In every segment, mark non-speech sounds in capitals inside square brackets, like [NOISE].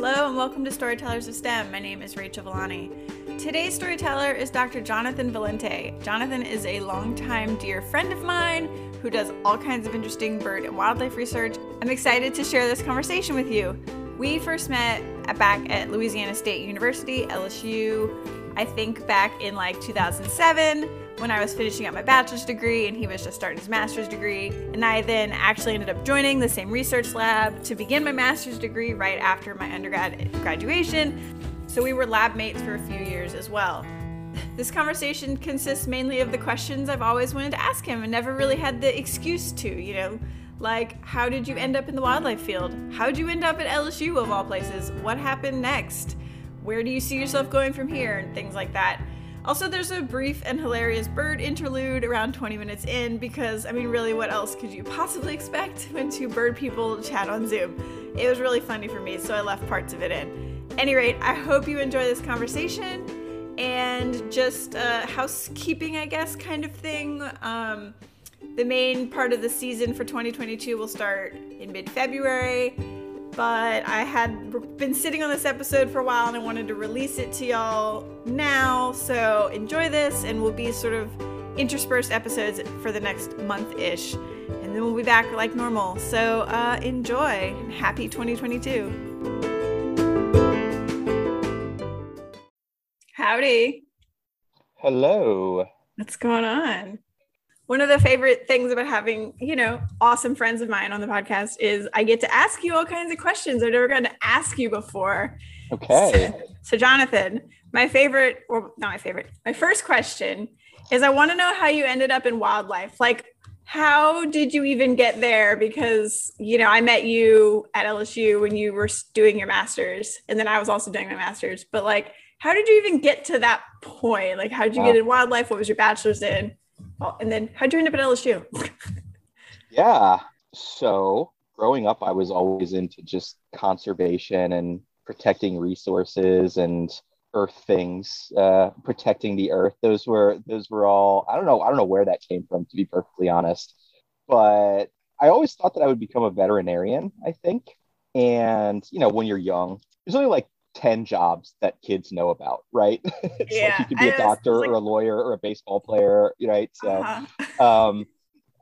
Hello and welcome to Storytellers of STEM. My name is Rachel Villani. Today's storyteller is Dr. Jonathan Valente. Jonathan is a longtime dear friend of mine who does all kinds of interesting bird and wildlife research. I'm excited to share this conversation with you. We first met back at Louisiana State University, LSU, I think back in like 2007 when I was finishing up my bachelor's degree and he was just starting his master's degree. And I then actually ended up joining the same research lab to begin my master's degree right after my undergrad graduation. So we were lab mates for a few years as well. This conversation consists mainly of the questions I've always wanted to ask him and never really had the excuse to, you know, like how did you end up in the wildlife field? How did you end up at LSU of all places? What happened next? Where do you see yourself going from here? And things like that. Also, there's a brief and hilarious bird interlude around 20 minutes in because, I mean, really, what else could you possibly expect when two bird people chat on Zoom? It was really funny for me, so I left parts of it in. Any rate, I hope you enjoy this conversation and just uh, housekeeping, I guess, kind of thing. Um, the main part of the season for 2022 will start in mid February but I had been sitting on this episode for a while and I wanted to release it to y'all now. So enjoy this, and we'll be sort of interspersed episodes for the next month ish. And then we'll be back like normal. So uh, enjoy. Happy 2022. Howdy. Hello. What's going on? One of the favorite things about having, you know, awesome friends of mine on the podcast is I get to ask you all kinds of questions I've never gotten to ask you before. Okay. So, so Jonathan, my favorite, or not my favorite, my first question is I want to know how you ended up in wildlife. Like, how did you even get there? Because, you know, I met you at LSU when you were doing your master's, and then I was also doing my master's. But, like, how did you even get to that point? Like, how did you get in wildlife? What was your bachelor's in? Oh, and then how'd you end up at LSU? yeah. So growing up, I was always into just conservation and protecting resources and earth things, uh, protecting the earth. Those were those were all. I don't know. I don't know where that came from, to be perfectly honest. But I always thought that I would become a veterinarian. I think, and you know, when you're young, there's only like 10 jobs that kids know about, right? [LAUGHS] yeah, like you could be a doctor like... or a lawyer or a baseball player, right? So, uh-huh. um,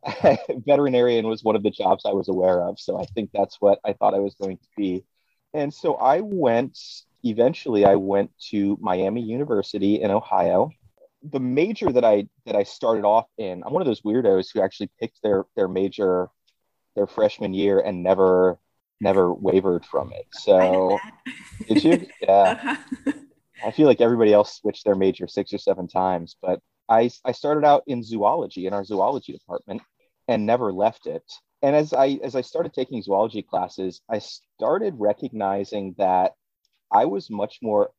[LAUGHS] veterinarian was one of the jobs I was aware of. So I think that's what I thought I was going to be. And so I went, eventually, I went to Miami University in Ohio. The major that I that I started off in, I'm one of those weirdos who actually picked their their major their freshman year and never never wavered from it. So did you? [LAUGHS] Yeah. Uh-huh. I feel like everybody else switched their major six or seven times, but I, I started out in zoology in our zoology department and never left it. And as I as I started taking zoology classes, I started recognizing that I was much more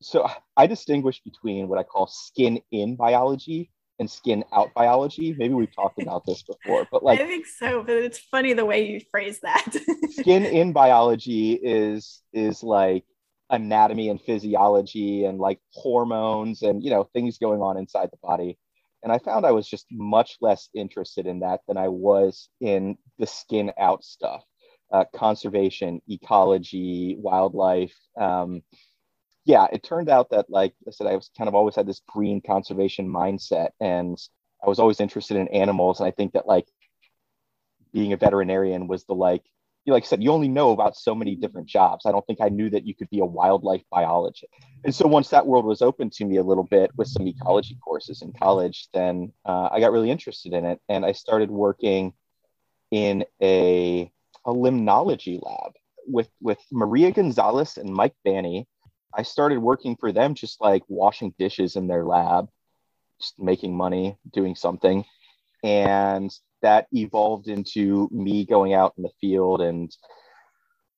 so I distinguish between what I call skin in biology and skin out biology. Maybe we've talked about this before, but [LAUGHS] like I think so, but it's funny the way you phrase that. [LAUGHS] skin in biology is is like anatomy and physiology and like hormones and you know things going on inside the body. And I found I was just much less interested in that than I was in the skin out stuff, uh, conservation, ecology, wildlife. Um, yeah, it turned out that, like I said, I was kind of always had this green conservation mindset, and I was always interested in animals. And I think that, like, being a veterinarian was the like, you like I said, you only know about so many different jobs. I don't think I knew that you could be a wildlife biologist. And so once that world was open to me a little bit with some ecology courses in college, then uh, I got really interested in it, and I started working in a a limnology lab with with Maria Gonzalez and Mike Vanni I started working for them just like washing dishes in their lab, just making money, doing something. And that evolved into me going out in the field and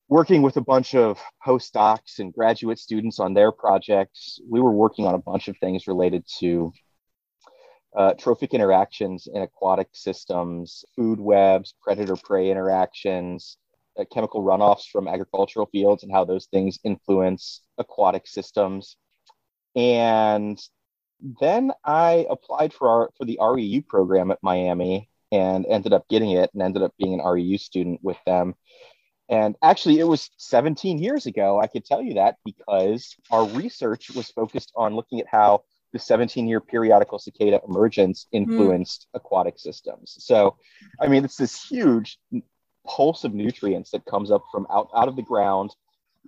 working with a bunch of postdocs and graduate students on their projects. We were working on a bunch of things related to uh, trophic interactions in aquatic systems, food webs, predator prey interactions, uh, chemical runoffs from agricultural fields and how those things influence aquatic systems. And then I applied for our for the REU program at Miami and ended up getting it and ended up being an REU student with them. And actually, it was 17 years ago. I could tell you that because our research was focused on looking at how the 17 year periodical cicada emergence influenced mm. aquatic systems. So, I mean, it's this huge pulse of nutrients that comes up from out, out of the ground.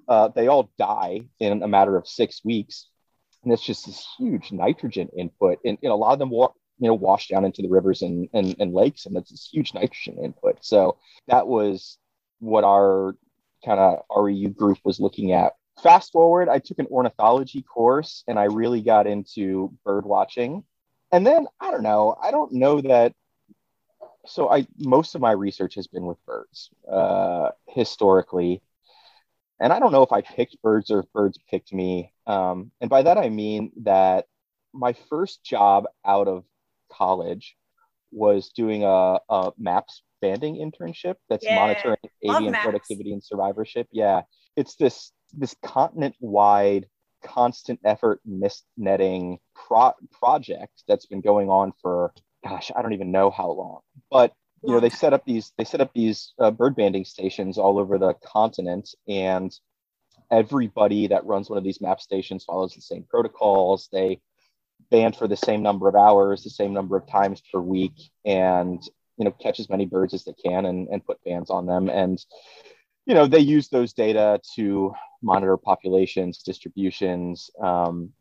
Uh, they all die in a matter of six weeks. And it's just this huge nitrogen input. And, and a lot of them walk, you know, wash down into the rivers and, and, and lakes. And it's this huge nitrogen input. So that was what our kind of REU group was looking at. Fast forward, I took an ornithology course and I really got into bird watching. And then I don't know, I don't know that. So I most of my research has been with birds uh, historically, and I don't know if I picked birds or if birds picked me. Um, and by that I mean that my first job out of college was doing a, a MAPS banding internship that's yeah. monitoring avian productivity and survivorship. Yeah, it's this this continent wide constant effort mist netting pro- project that's been going on for gosh i don't even know how long. But you know they set up these they set up these uh, bird banding stations all over the continent and everybody that runs one of these map stations follows the same protocols. They band for the same number of hours the same number of times per week and you know catch as many birds as they can and, and put bands on them. And you know they use those data to monitor populations distributions um,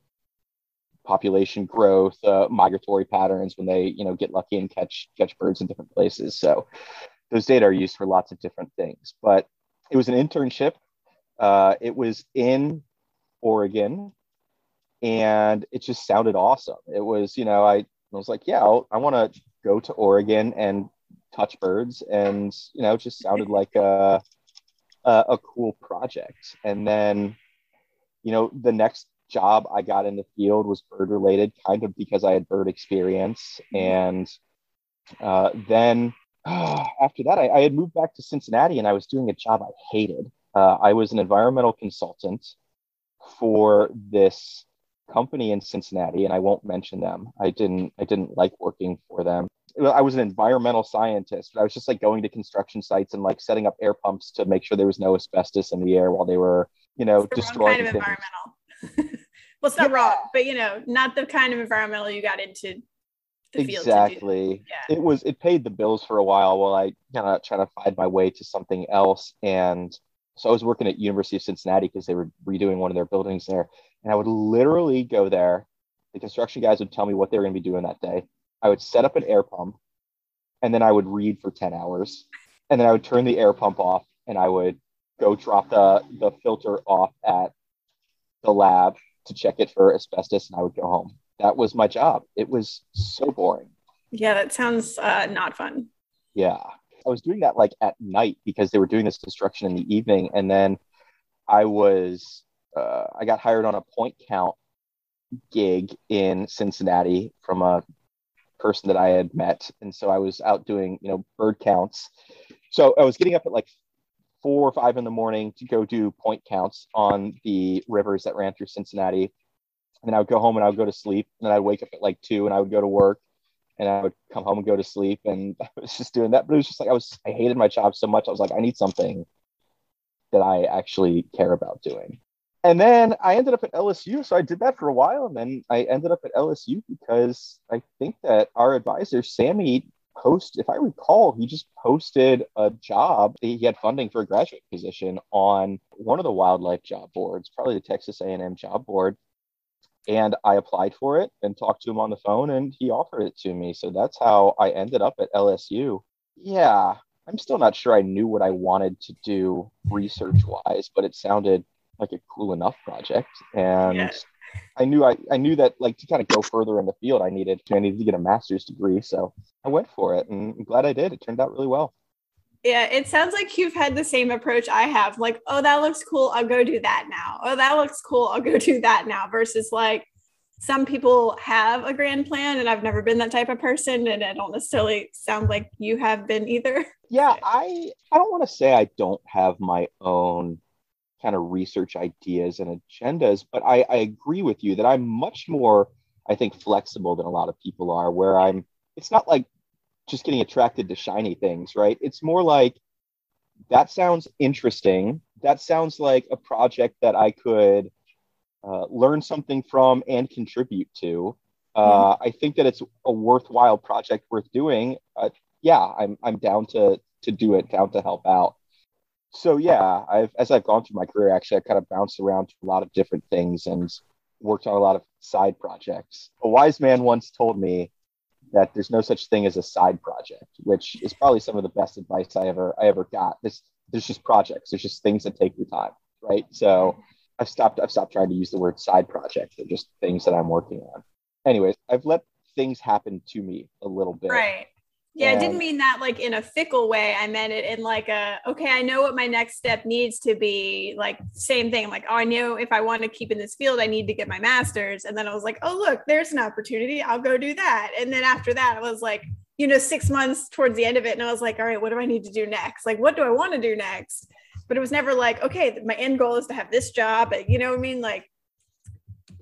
population growth uh, migratory patterns when they you know get lucky and catch catch birds in different places. So those data are used for lots of different things. But it was an internship. Uh, it was in oregon and it just sounded awesome. It was you know i I was like, yeah, I'll, i want to go to Oregon and touch birds, and you know, it just sounded like a, a, a cool project. And then, you know, the next job I got in the field was bird related, kind of because I had bird experience. And uh, then uh, [SIGHS] after that, I, I, had moved back to Cincinnati and I was doing a job I hated. Uh, I was an environmental consultant for this company in Cincinnati, and I won't mention them. I didn't I didn't like working for them. I was an environmental scientist, but I was just like going to construction sites and like setting up air pumps to make sure there was no asbestos in the air while they were, you know, destroying kind of environmental. [LAUGHS] well, it's not yeah. wrong, but you know, not the kind of environmental you got into. exactly. Yeah. It was it paid the bills for a while while I kind of trying to find my way to something else. And so I was working at University of Cincinnati because they were redoing one of their buildings there. And I would literally go there. The construction guys would tell me what they were going to be doing that day. I would set up an air pump and then I would read for 10 hours. And then I would turn the air pump off and I would go drop the, the filter off at the lab to check it for asbestos and I would go home. That was my job. It was so boring. Yeah, that sounds uh, not fun. Yeah. I was doing that like at night because they were doing this construction in the evening. And then I was, uh, I got hired on a point count gig in Cincinnati from a person that I had met. And so I was out doing, you know, bird counts. So I was getting up at like four or five in the morning to go do point counts on the rivers that ran through Cincinnati. And then I would go home and I would go to sleep. And then I'd wake up at like two and I would go to work and I would come home and go to sleep. And [LAUGHS] I was just doing that. But it was just like I was, I hated my job so much. I was like, I need something that I actually care about doing and then I ended up at LSU. So I did that for a while. And then I ended up at LSU because I think that our advisor, Sammy, post, if I recall, he just posted a job. He had funding for a graduate position on one of the wildlife job boards, probably the Texas A&M job board. And I applied for it and talked to him on the phone and he offered it to me. So that's how I ended up at LSU. Yeah, I'm still not sure I knew what I wanted to do research wise, but it sounded like a cool enough project. And. I knew I, I knew that like to kind of go further in the field, I needed I needed to get a master's degree. So I went for it and I'm glad I did. It turned out really well. Yeah, it sounds like you've had the same approach I have. Like, oh, that looks cool. I'll go do that now. Oh, that looks cool. I'll go do that now. Versus like some people have a grand plan and I've never been that type of person and I don't necessarily sound like you have been either. Yeah, I I don't want to say I don't have my own kind of research ideas and agendas. But I, I agree with you that I'm much more, I think, flexible than a lot of people are, where I'm, it's not like just getting attracted to shiny things, right? It's more like that sounds interesting. That sounds like a project that I could uh, learn something from and contribute to. Uh, mm-hmm. I think that it's a worthwhile project worth doing. Uh, yeah, I'm I'm down to to do it, down to help out. So yeah, I've as I've gone through my career, actually, I've kind of bounced around to a lot of different things and worked on a lot of side projects. A wise man once told me that there's no such thing as a side project, which is probably some of the best advice I ever I ever got. This there's just projects. There's just things that take your time, right? So I've stopped I've stopped trying to use the word side project. They're just things that I'm working on. Anyways, I've let things happen to me a little bit. Right. Yeah, and, I didn't um, mean that like in a fickle way. I meant it in like a okay, I know what my next step needs to be. Like same thing. like, oh, I know if I want to keep in this field, I need to get my master's. And then I was like, oh look, there's an opportunity. I'll go do that. And then after that, I was like, you know, six months towards the end of it, and I was like, all right, what do I need to do next? Like, what do I want to do next? But it was never like, okay, my end goal is to have this job. You know what I mean? Like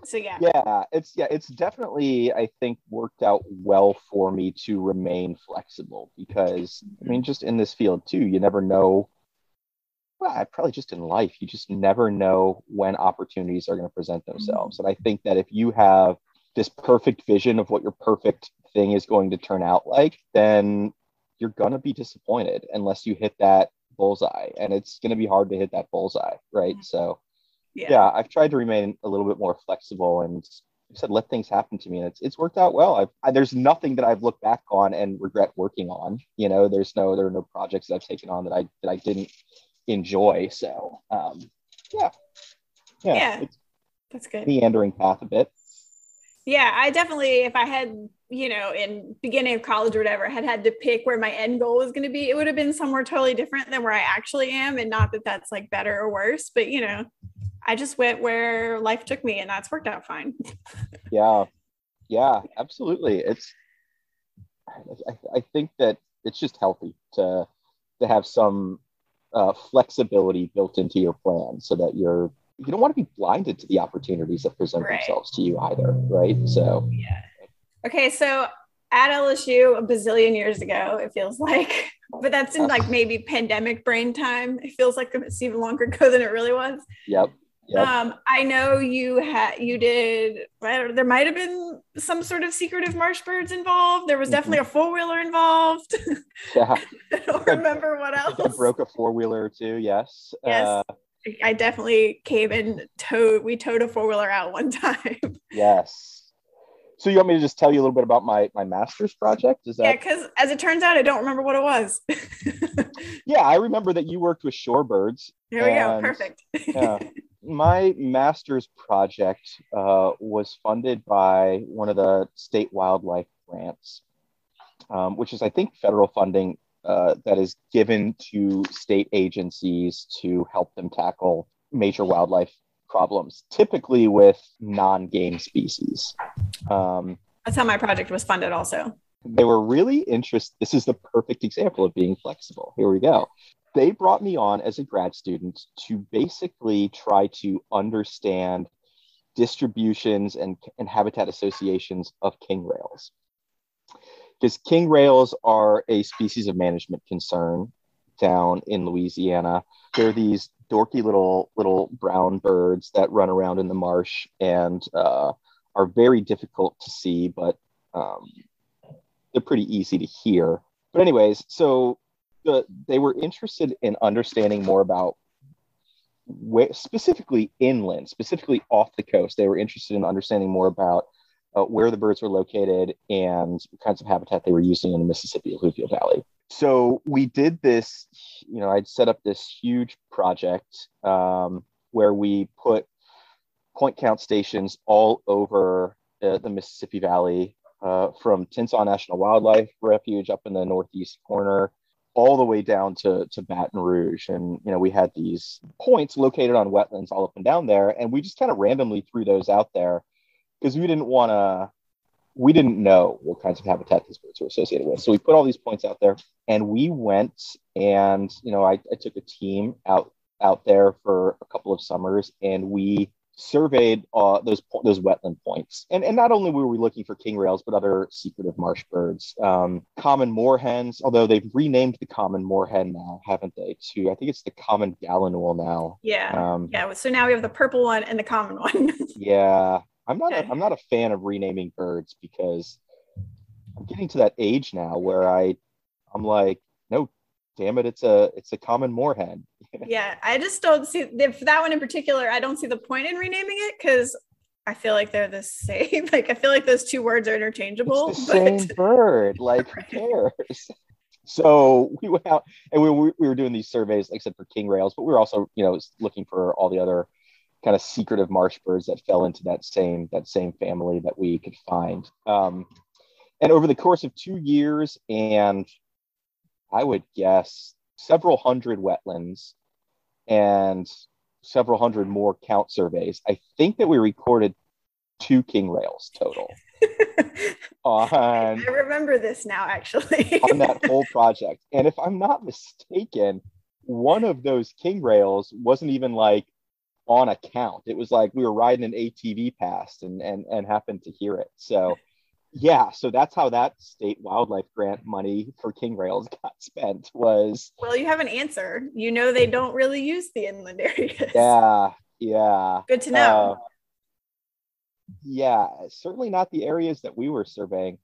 so yeah yeah it's yeah it's definitely i think worked out well for me to remain flexible because i mean just in this field too you never know well I probably just in life you just never know when opportunities are going to present themselves mm-hmm. and i think that if you have this perfect vision of what your perfect thing is going to turn out like then you're going to be disappointed unless you hit that bullseye and it's going to be hard to hit that bullseye right mm-hmm. so yeah. yeah, I've tried to remain a little bit more flexible and I said let things happen to me, and it's it's worked out well. I've I, there's nothing that I've looked back on and regret working on. You know, there's no there are no projects that I've taken on that I that I didn't enjoy. So um, yeah, yeah, yeah that's good. Meandering path a bit. Yeah, I definitely, if I had, you know, in beginning of college or whatever, had had to pick where my end goal was going to be, it would have been somewhere totally different than where I actually am. And not that that's like better or worse, but you know, I just went where life took me and that's worked out fine. [LAUGHS] yeah. Yeah, absolutely. It's, I, I think that it's just healthy to, to have some uh, flexibility built into your plan so that you're, you don't want to be blinded to the opportunities that present right. themselves to you either. Right. So, yeah. Okay. So at LSU a bazillion years ago, it feels like, [LAUGHS] but that's in like [LAUGHS] maybe pandemic brain time. It feels like it's even longer ago than it really was. Yep. Yep. Um, I know you had you did. there might have been some sort of secretive marsh birds involved. There was definitely mm-hmm. a four wheeler involved. Yeah, [LAUGHS] I don't remember what else. I broke a four wheeler too. Yes. Yes. Uh, I definitely came and towed. We towed a four wheeler out one [LAUGHS] time. Yes. So you want me to just tell you a little bit about my my master's project? Is that yeah? Because as it turns out, I don't remember what it was. [LAUGHS] yeah, I remember that you worked with shorebirds. There we go. Perfect. [LAUGHS] yeah my master's project uh, was funded by one of the state wildlife grants, um, which is, I think, federal funding uh, that is given to state agencies to help them tackle major wildlife problems, typically with non game species. Um, That's how my project was funded, also. They were really interested. This is the perfect example of being flexible. Here we go they brought me on as a grad student to basically try to understand distributions and, and habitat associations of king rails. Because king rails are a species of management concern down in Louisiana. They're these dorky little little brown birds that run around in the marsh and uh, are very difficult to see, but um, they're pretty easy to hear. But anyways, so the they were interested in understanding more about where specifically inland, specifically off the coast. They were interested in understanding more about uh, where the birds were located and kinds of habitat they were using in the Mississippi alluvial valley. So we did this, you know, I'd set up this huge project um, where we put point count stations all over uh, the Mississippi Valley, uh, from Tensas National Wildlife Refuge up in the northeast corner all the way down to, to Baton Rouge. And, you know, we had these points located on wetlands all up and down there. And we just kind of randomly threw those out there because we didn't want to, we didn't know what kinds of habitat these birds were associated with. So we put all these points out there and we went and, you know, I, I took a team out out there for a couple of summers and we surveyed uh, those those wetland points, and and not only were we looking for king rails, but other secretive marsh birds, um, common moorhens. Although they've renamed the common moorhen now, haven't they? To I think it's the common gallinule now. Yeah, um, yeah. So now we have the purple one and the common one. [LAUGHS] yeah, I'm not. A, I'm not a fan of renaming birds because I'm getting to that age now where I, I'm like, no, damn it, it's a it's a common moorhen. [LAUGHS] yeah, I just don't see for that one in particular. I don't see the point in renaming it because I feel like they're the [LAUGHS] same. like I feel like those two words are interchangeable. It's the but... same [LAUGHS] bird. Like who cares? So we went out and we, we were doing these surveys, like I said, for king rails, but we were also, you know, looking for all the other kind of secretive marsh birds that fell into that same that same family that we could find. Um, and over the course of two years and I would guess several hundred wetlands and several hundred more count surveys. I think that we recorded two king rails total. [LAUGHS] on, I remember this now, actually. [LAUGHS] on that whole [LAUGHS] project. And if I'm not mistaken, one of those king rails wasn't even like on account. It was like we were riding an ATV past and and and happened to hear it. So yeah so that's how that state wildlife grant money for king rails [LAUGHS] got spent was well you have an answer you know they don't really use the inland areas yeah yeah good to know uh, yeah certainly not the areas that we were surveying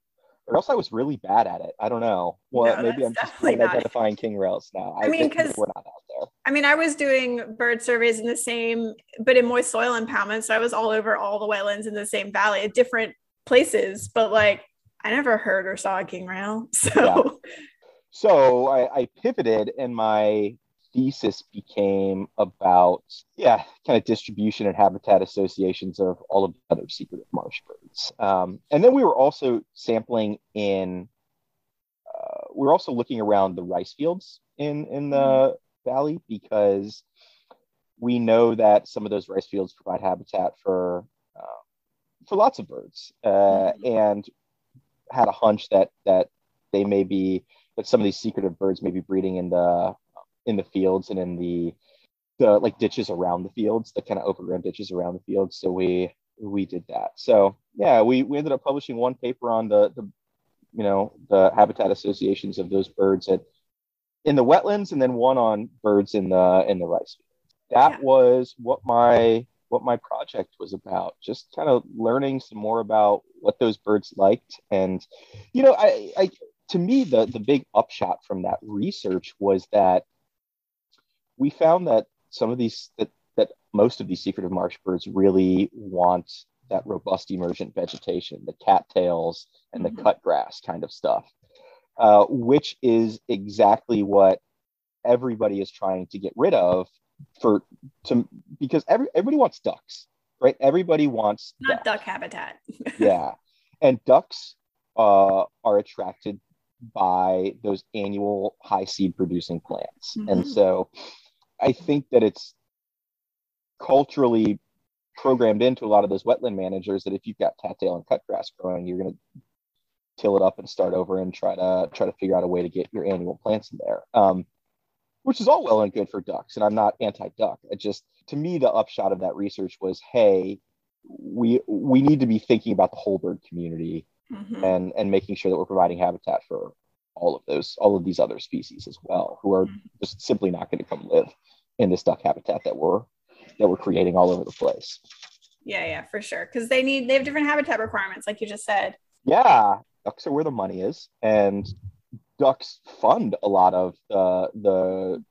or else I was really bad at it. I don't know. Well, no, maybe I'm just identifying king rails now. I, I mean, because we're not out there. I mean, I was doing bird surveys in the same, but in moist soil impoundment. So I was all over all the wetlands in the same valley, at different places, but like I never heard or saw a king rail. [LAUGHS] So yeah. so I, I pivoted and my thesis became about yeah kind of distribution and habitat associations of all of the other secretive marsh birds um, and then we were also sampling in uh, we are also looking around the rice fields in in the mm-hmm. Valley because we know that some of those rice fields provide habitat for uh, for lots of birds, uh, mm-hmm. and had a hunch that that they may be that some of these secretive birds may be breeding in the in the fields and in the the like ditches around the fields, the kind of overgrown ditches around the fields. So we we did that. So yeah, we we ended up publishing one paper on the the you know the habitat associations of those birds at in the wetlands, and then one on birds in the in the rice. That yeah. was what my what my project was about just kind of learning some more about what those birds liked and you know i, I to me the the big upshot from that research was that we found that some of these that that most of these secretive marsh birds really want that robust emergent vegetation the cattails and mm-hmm. the cut grass kind of stuff uh, which is exactly what everybody is trying to get rid of for to because every everybody wants ducks, right? Everybody wants not ducks. duck habitat. [LAUGHS] yeah, and ducks uh, are attracted by those annual high seed producing plants, mm-hmm. and so I think that it's culturally programmed into a lot of those wetland managers that if you've got cattail and cutgrass growing, you're going to till it up and start over and try to try to figure out a way to get your annual plants in there. Um, which is all well and good for ducks. And I'm not anti-duck. I just to me the upshot of that research was, hey, we we need to be thinking about the whole bird community mm-hmm. and and making sure that we're providing habitat for all of those all of these other species as well, who are mm-hmm. just simply not going to come live in this duck habitat that we're that we're creating all over the place. Yeah, yeah, for sure. Because they need they have different habitat requirements, like you just said. Yeah, ducks are where the money is, and ducks fund a lot of uh, the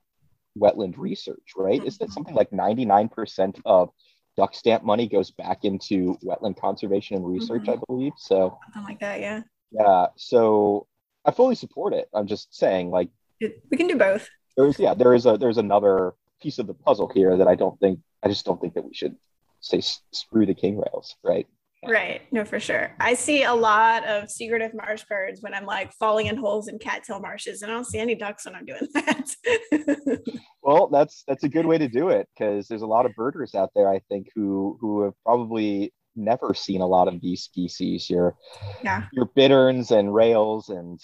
wetland research, right? Isn't it something like 99% of duck stamp money goes back into wetland conservation and research, mm-hmm. I believe. So something like that, yeah. Yeah. So I fully support it. I'm just saying, like we can do both. There's yeah, there is a there's another piece of the puzzle here that I don't think I just don't think that we should say screw the king rails, right? Right. No, for sure. I see a lot of secretive marsh birds when I'm like falling in holes in cattail marshes, and I don't see any ducks when I'm doing [LAUGHS] that. well, that's that's a good way to do it because there's a lot of birders out there, I think, who who have probably never seen a lot of these species. Your yeah, your bitterns and rails and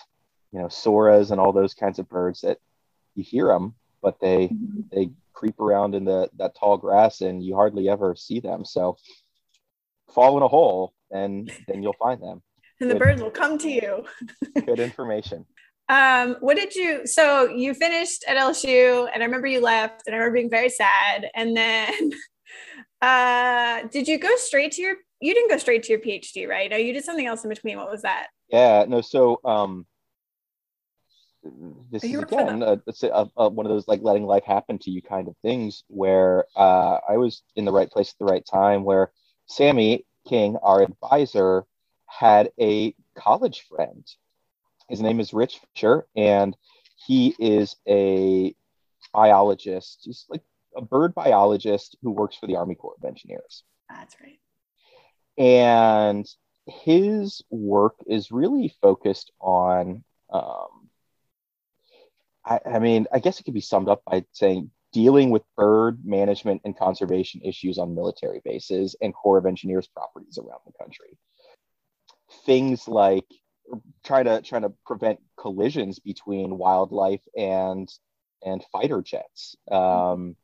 you know soras and all those kinds of birds that you hear them, but they mm-hmm. they creep around in the that tall grass and you hardly ever see them. So fall in a hole and then you'll find them. [LAUGHS] And the good, birds will come to you. [LAUGHS] good information. Um, what did you so you finished at LSU and I remember you left and I remember being very sad. And then [LAUGHS] uh did you go straight to your you didn't go straight to your PhD, right? No, you did something else in between. What was that? Yeah, no, so um this is again a, a, a, one of those like letting life happen to you kind of things where uh, I was in the right place at the right time where Sammy King, our advisor, had a college friend. His name is Rich Fischer, and he is a biologist. He's like a bird biologist who works for the Army Corps of Engineers. That's right. And his work is really focused on um, I, I mean, I guess it could be summed up by saying dealing with bird management and conservation issues on military bases and Corps of Engineers properties around the country. Things like trying to trying to prevent collisions between wildlife and and fighter jets. Um,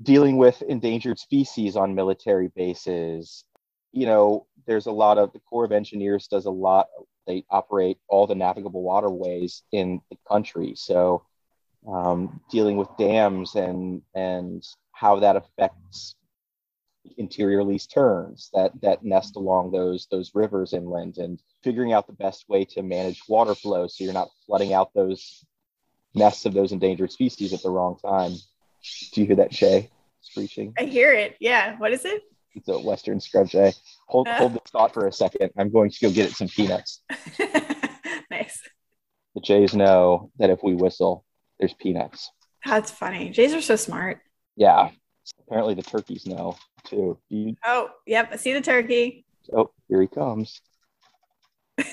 dealing with endangered species on military bases. You know, there's a lot of the Corps of Engineers does a lot they operate all the navigable waterways in the country. So um, dealing with dams and and how that affects interior least terns that that nest along those those rivers inland and figuring out the best way to manage water flow so you're not flooding out those nests of those endangered species at the wrong time. Do you hear that, Shay? Screeching. I hear it. Yeah. What is it? It's a Western scrub jay. Hold uh. hold this thought for a second. I'm going to go get it some peanuts. [LAUGHS] nice. The jays know that if we whistle, there's peanuts. That's funny. Jays are so smart. Yeah. Apparently the turkeys know too. You... Oh, yep. I see the turkey. Oh, here he comes. [LAUGHS]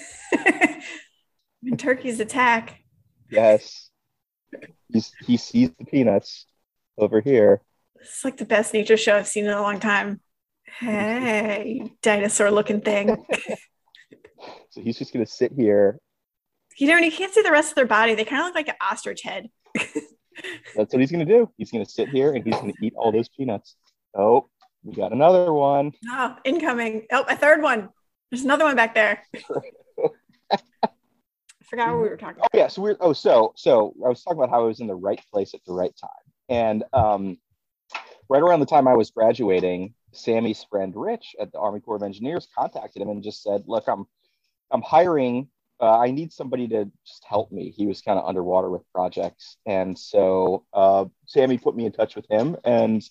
when turkeys attack. Yes. He's, he sees the peanuts over here. It's like the best nature show I've seen in a long time. Hey, dinosaur looking thing. [LAUGHS] [LAUGHS] so he's just going to sit here. You know, and you can't see the rest of their body. They kind of look like an ostrich head. [LAUGHS] That's what he's going to do. He's going to sit here and he's going to eat all those peanuts. Oh, we got another one. Oh, incoming. Oh, a third one. There's another one back there. I [LAUGHS] forgot what we were talking about. Oh, yeah. So we're, oh, so, so I was talking about how I was in the right place at the right time. And um, right around the time I was graduating, Sammy's friend Rich at the Army Corps of Engineers contacted him and just said, "Look, I'm I'm hiring. Uh, I need somebody to just help me." He was kind of underwater with projects, and so uh, Sammy put me in touch with him, and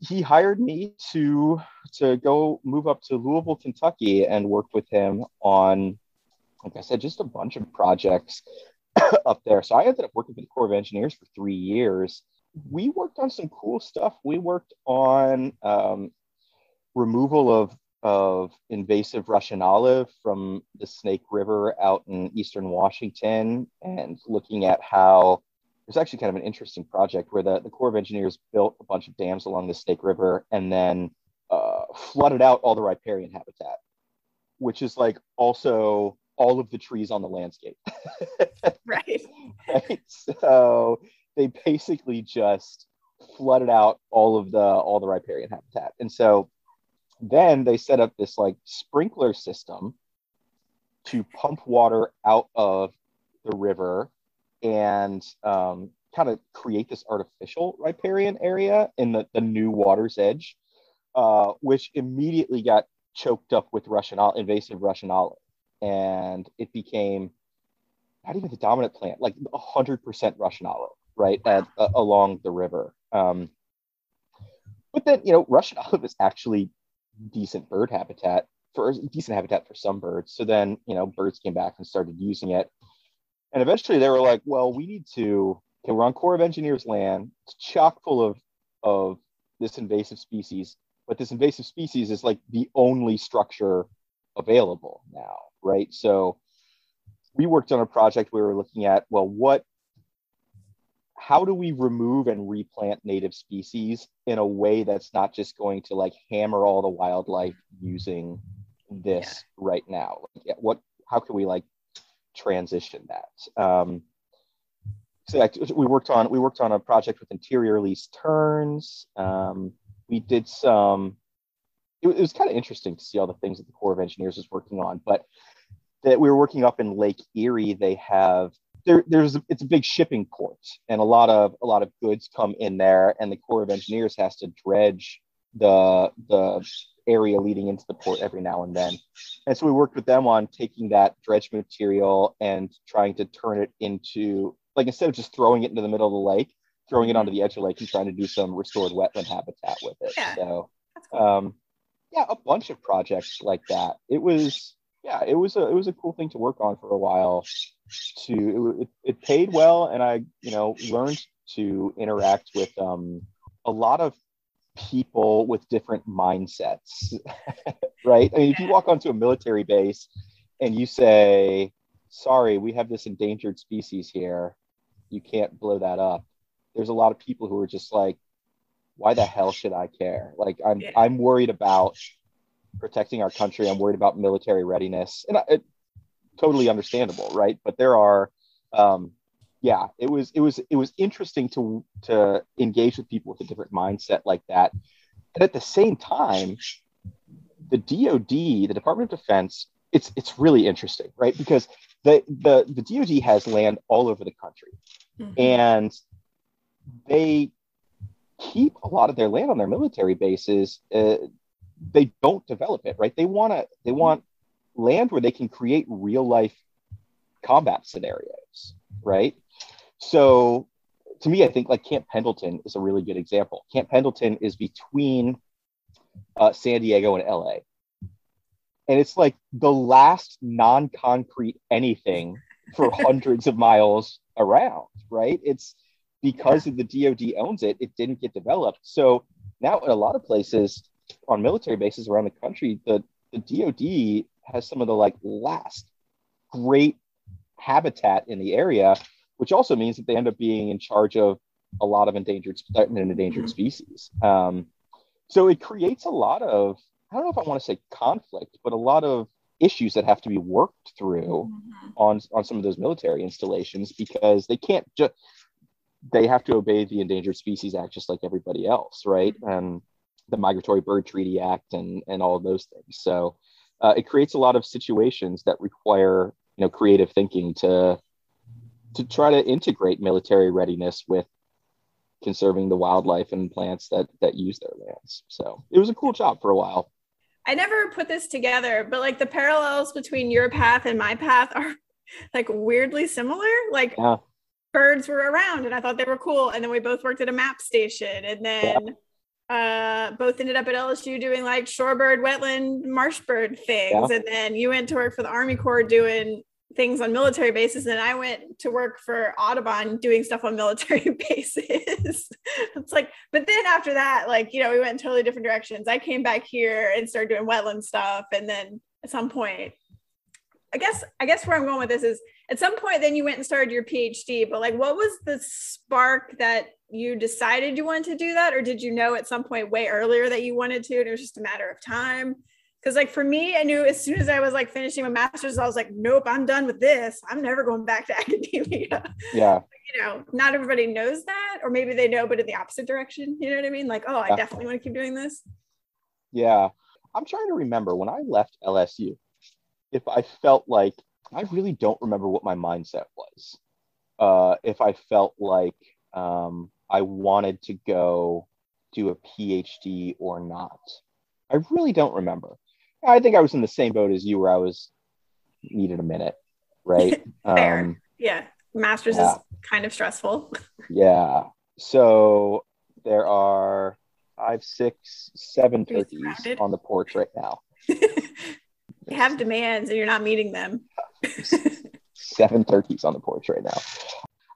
he hired me to to go move up to Louisville, Kentucky, and work with him on, like I said, just a bunch of projects [COUGHS] up there. So I ended up working for the Corps of Engineers for three years we worked on some cool stuff. We worked on um, removal of of invasive Russian olive from the Snake River out in eastern Washington, and looking at how it was actually kind of an interesting project where the, the Corps of Engineers built a bunch of dams along the Snake River and then uh, flooded out all the riparian habitat, which is like also all of the trees on the landscape. [LAUGHS] right. right. So they basically just flooded out all of the all the riparian habitat. And so then they set up this like sprinkler system to pump water out of the river and um, kind of create this artificial riparian area in the, the new water's edge, uh, which immediately got choked up with Russian invasive Russian olive. And it became not even the dominant plant, like 100% Russian olive right at uh, along the river. Um, but then you know, Russian [LAUGHS] olive is actually decent bird habitat for decent habitat for some birds. So then you know, birds came back and started using it, and eventually they were like, well, we need to. Okay, we're on Corps of Engineers land. It's chock full of of this invasive species, but this invasive species is like the only structure available now, right? So we worked on a project where we were looking at well, what how do we remove and replant native species in a way that's not just going to like hammer all the wildlife using this yeah. right now like, what how can we like transition that um, so we worked on we worked on a project with interior least terns. Um, we did some. It, it was kind of interesting to see all the things that the Corps of Engineers was working on, but that we were working up in Lake Erie. They have there, there's a, it's a big shipping port, and a lot of a lot of goods come in there, and the Corps of Engineers has to dredge the the area leading into the port every now and then. And so we worked with them on taking that dredge material and trying to turn it into like instead of just throwing it into the middle of the lake, throwing it onto the edge of the lake and trying to do some restored wetland habitat with it. Yeah. So um, yeah, a bunch of projects like that. It was yeah, it was a it was a cool thing to work on for a while. To it, it paid well, and I you know learned to interact with um, a lot of people with different mindsets, [LAUGHS] right? I mean, if you walk onto a military base and you say, "Sorry, we have this endangered species here," you can't blow that up. There's a lot of people who are just like, "Why the hell should I care?" Like, I'm yeah. I'm worried about protecting our country. I'm worried about military readiness, and it, totally understandable, right? But there are, um, yeah, it was it was it was interesting to to engage with people with a different mindset like that, and at the same time, the DoD, the Department of Defense, it's it's really interesting, right? Because the the the DoD has land all over the country, mm-hmm. and they keep a lot of their land on their military bases. Uh, they don't develop it right? They want to they want land where they can create real life combat scenarios right? So to me i think like camp pendleton is a really good example. Camp pendleton is between uh, san diego and la and it's like the last non-concrete anything for [LAUGHS] hundreds of miles around right? It's because the dod owns it it didn't get developed. So now in a lot of places on military bases around the country, the, the DoD has some of the like last great habitat in the area, which also means that they end up being in charge of a lot of endangered and endangered mm-hmm. species. Um, so it creates a lot of I don't know if I want to say conflict, but a lot of issues that have to be worked through mm-hmm. on on some of those military installations because they can't just they have to obey the Endangered Species Act just like everybody else, right? Mm-hmm. And the Migratory Bird Treaty Act and and all of those things. So uh, it creates a lot of situations that require you know creative thinking to to try to integrate military readiness with conserving the wildlife and plants that that use their lands. So it was a cool job for a while. I never put this together, but like the parallels between your path and my path are [LAUGHS] like weirdly similar. Like yeah. birds were around and I thought they were cool. And then we both worked at a map station. And then yeah uh, both ended up at LSU doing like shorebird, wetland, marsh bird things. Yeah. And then you went to work for the Army Corps doing things on military bases. And I went to work for Audubon doing stuff on military [LAUGHS] bases. [LAUGHS] it's like, but then after that, like, you know, we went in totally different directions. I came back here and started doing wetland stuff. And then at some point, I guess, I guess where I'm going with this is at some point, then you went and started your PhD, but like, what was the spark that you decided you wanted to do that or did you know at some point way earlier that you wanted to and it was just a matter of time? Because like for me i knew as soon as i was like finishing my master's i was like nope i'm done with this. I'm never going back to [LAUGHS] academia. Yeah. You know not everybody knows that or maybe they know but in the opposite direction you know what i mean? Like oh i definitely want to keep doing this. Yeah. I'm trying to remember when i left lsu if i felt like i really don't remember what my mindset was. Uh, if i felt like um, I wanted to go do a PhD or not. I really don't remember. I think I was in the same boat as you, where I was needed a minute, right? [LAUGHS] Fair. Um, yeah, masters yeah. is kind of stressful. [LAUGHS] yeah. So there are five, six, seven turkeys on the porch right now. [LAUGHS] you have demands and you're not meeting them. seven turkeys on the porch right now.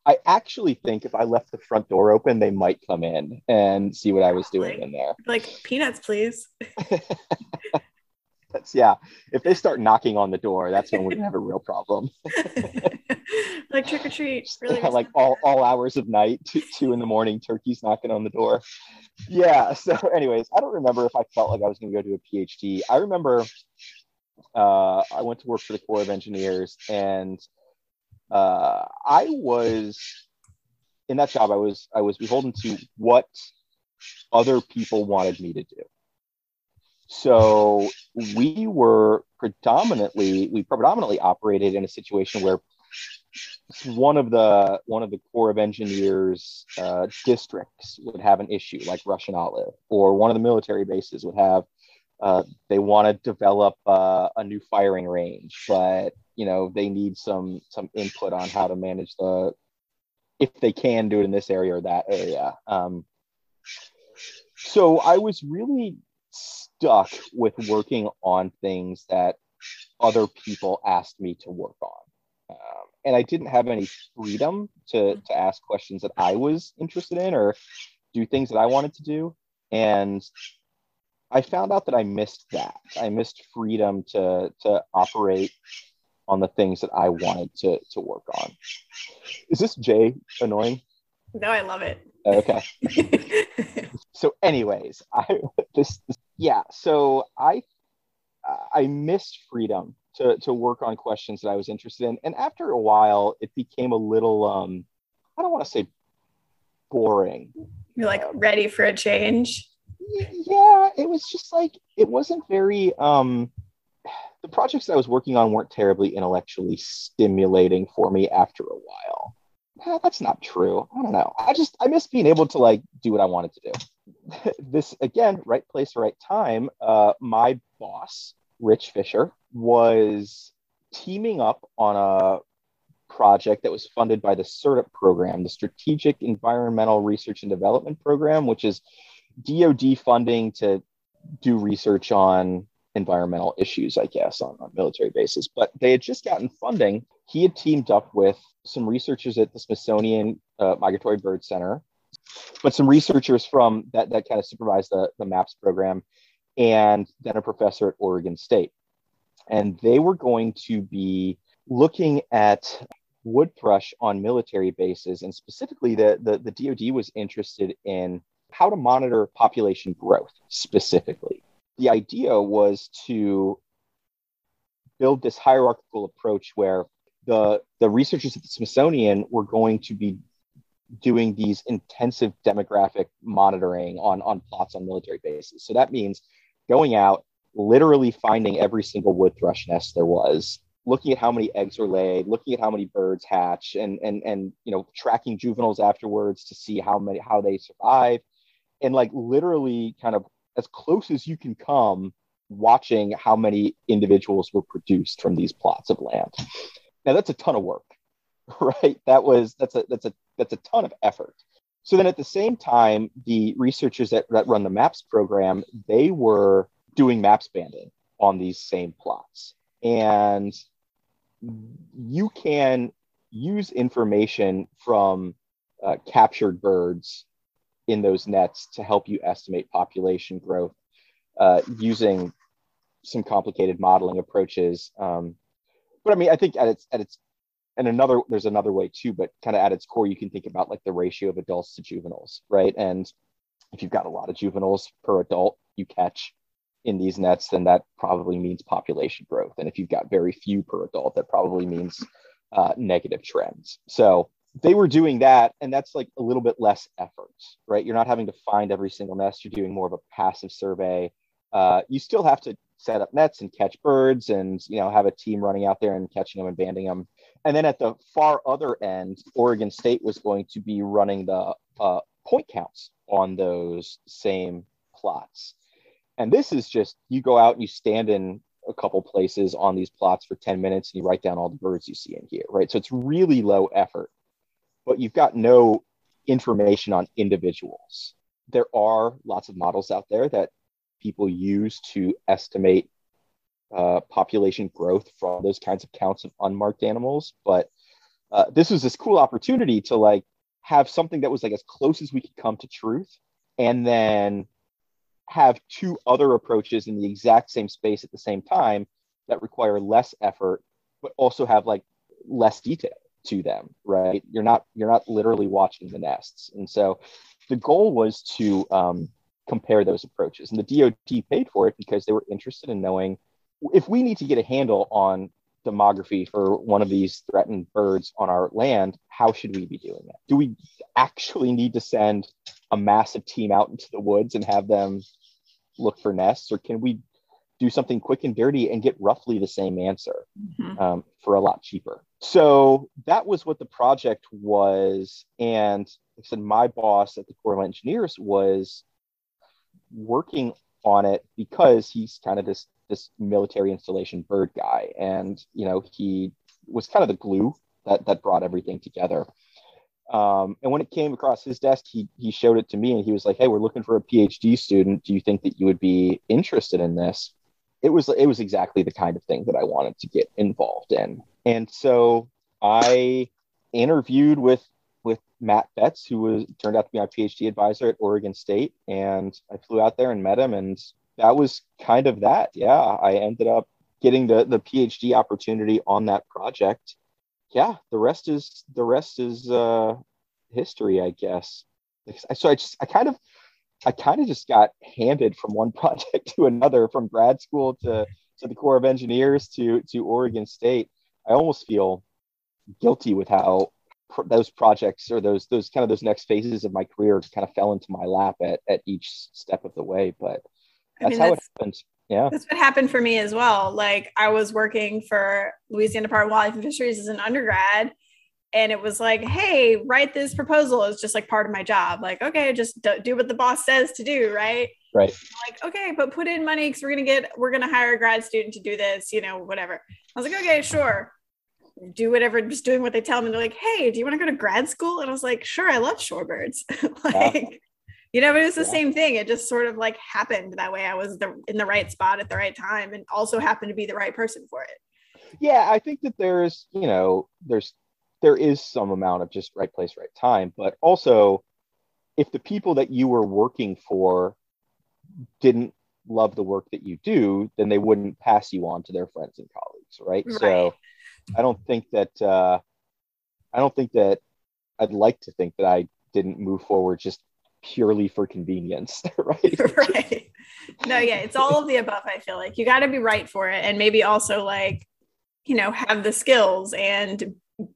I actually think if I left the front door open, they might come in and see what I was doing in there. Like peanuts, please. [LAUGHS] that's yeah. If they start knocking on the door, that's when we have a real problem. [LAUGHS] like trick or treat, really. Yeah, [LAUGHS] like all, all hours of night, two, two in the morning, turkeys knocking on the door. Yeah. So, anyways, I don't remember if I felt like I was going to go do a PhD. I remember uh, I went to work for the Corps of Engineers and uh, I was in that job, I was I was beholden to what other people wanted me to do. So we were predominantly we predominantly operated in a situation where one of the one of the Corps of Engineers uh, districts would have an issue like Russian Olive, or one of the military bases would have uh, they want to develop uh, a new firing range, but you know they need some some input on how to manage the if they can do it in this area or that area. Um, so I was really stuck with working on things that other people asked me to work on. Um, and I didn't have any freedom to, to ask questions that I was interested in or do things that I wanted to do. And I found out that I missed that. I missed freedom to, to operate on the things that I wanted to, to work on. Is this Jay annoying? No, I love it. Okay. [LAUGHS] so, anyways, I this, this yeah. So I I missed freedom to to work on questions that I was interested in, and after a while, it became a little um I don't want to say boring. You're like um, ready for a change. Yeah, it was just like it wasn't very um the projects I was working on weren't terribly intellectually stimulating for me after a while. Eh, that's not true. I don't know. I just I miss being able to like do what I wanted to do. [LAUGHS] this again, right place, right time. Uh, my boss, Rich Fischer, was teaming up on a project that was funded by the SERDP program, the Strategic Environmental Research and Development Program, which is DoD funding to do research on environmental issues, I guess, on, on military bases. But they had just gotten funding. He had teamed up with some researchers at the Smithsonian uh, Migratory Bird Center, but some researchers from that, that kind of supervised the, the MAPS program, and then a professor at Oregon State. And they were going to be looking at wood thrush on military bases, and specifically, the, the, the DoD was interested in how to monitor population growth specifically the idea was to build this hierarchical approach where the the researchers at the Smithsonian were going to be doing these intensive demographic monitoring on on plots on military bases. So that means going out, literally finding every single wood thrush nest there was, looking at how many eggs are laid, looking at how many birds hatch, and and and you know tracking juveniles afterwards to see how many how they survive, and like literally kind of as close as you can come watching how many individuals were produced from these plots of land. Now that's a ton of work, [LAUGHS] right? That was that's a that's a that's a ton of effort. So then at the same time, the researchers that, that run the MAPS program, they were doing MAPS banding on these same plots. And you can use information from uh, captured birds in those nets to help you estimate population growth uh, using some complicated modeling approaches. Um, but I mean, I think at its at its and another there's another way too, but kind of at its core, you can think about like the ratio of adults to juveniles, right? And if you've got a lot of juveniles per adult you catch in these nets, then that probably means population growth. And if you've got very few per adult, that probably means uh, negative trends. So they were doing that and that's like a little bit less effort right? You're not having to find every single nest. You're doing more of a passive survey. Uh, you still have to set up nets and catch birds and you know have a team running out there and catching them and banding them and then at the far other end oregon state was going to be running the uh, point counts on those same plots. And this is just you go out and you stand in a couple places on these plots for 10 minutes and you write down all the birds you see in here right? So it's really low effort but you've got no information on individuals. There are lots of models out there that people use to estimate uh, population growth from those kinds of counts of unmarked animals. But uh, this was this cool opportunity to like have something that was like as close as we could come to truth, and then have two other approaches in the exact same space at the same time that require less effort, but also have like less detail to them right? You're not you're not literally watching the nests. And so the goal was to um, compare those approaches. And the DoD paid for it because they were interested in knowing if we need to get a handle on demography for one of these threatened birds on our land, how should we be doing it? Do we actually need to send a massive team out into the woods and have them look for nests, or can we do something quick and dirty and get roughly the same answer mm-hmm. um, for a lot cheaper? So that was what the project was. And like I said, my boss at the Corps of Engineers was working on it because he's kind of this this military installation bird guy, and you know he was kind of the glue that that brought everything together. Um, and when it came across his desk, he he showed it to me, and he was like, "Hey, we're looking for a PhD student. Do you think that you would be interested in this?" It was it was exactly the kind of thing that I wanted to get involved in, and so I interviewed with with Matt Betts, who was turned out to be my PhD advisor at Oregon State, and I flew out there and met him, and that was kind of that. Yeah, I ended up getting the the PhD opportunity on that project. Yeah, the rest is the rest is uh, history, I guess. So I just I kind of I kind of just got handed from one [LAUGHS] project to another, from grad school to to the Corps of Engineers to to Oregon State. I almost feel guilty with how pr- those projects or those those kind of those next phases of my career kind of fell into my lap at, at each step of the way but that's I mean, how that's, it happens. Yeah. that's what happened for me as well. Like i was working for louisiana department of wildlife and fisheries as an undergrad and it was like hey write this proposal it's just like part of my job like okay just do what the boss says to do right right like okay but put in money because we're gonna get we're gonna hire a grad student to do this you know whatever i was like okay sure do whatever, just doing what they tell me. They're like, hey, do you want to go to grad school? And I was like, sure, I love shorebirds. [LAUGHS] like, yeah. you know, but it was the yeah. same thing. It just sort of like happened that way. I was the, in the right spot at the right time and also happened to be the right person for it. Yeah, I think that there's, you know, there's there is some amount of just right place, right time, but also if the people that you were working for didn't love the work that you do, then they wouldn't pass you on to their friends and colleagues, right? right. So I don't think that uh, I don't think that I'd like to think that I didn't move forward just purely for convenience, [LAUGHS] right? [LAUGHS] right. No, yeah, it's all of the above. I feel like you got to be right for it, and maybe also like, you know, have the skills and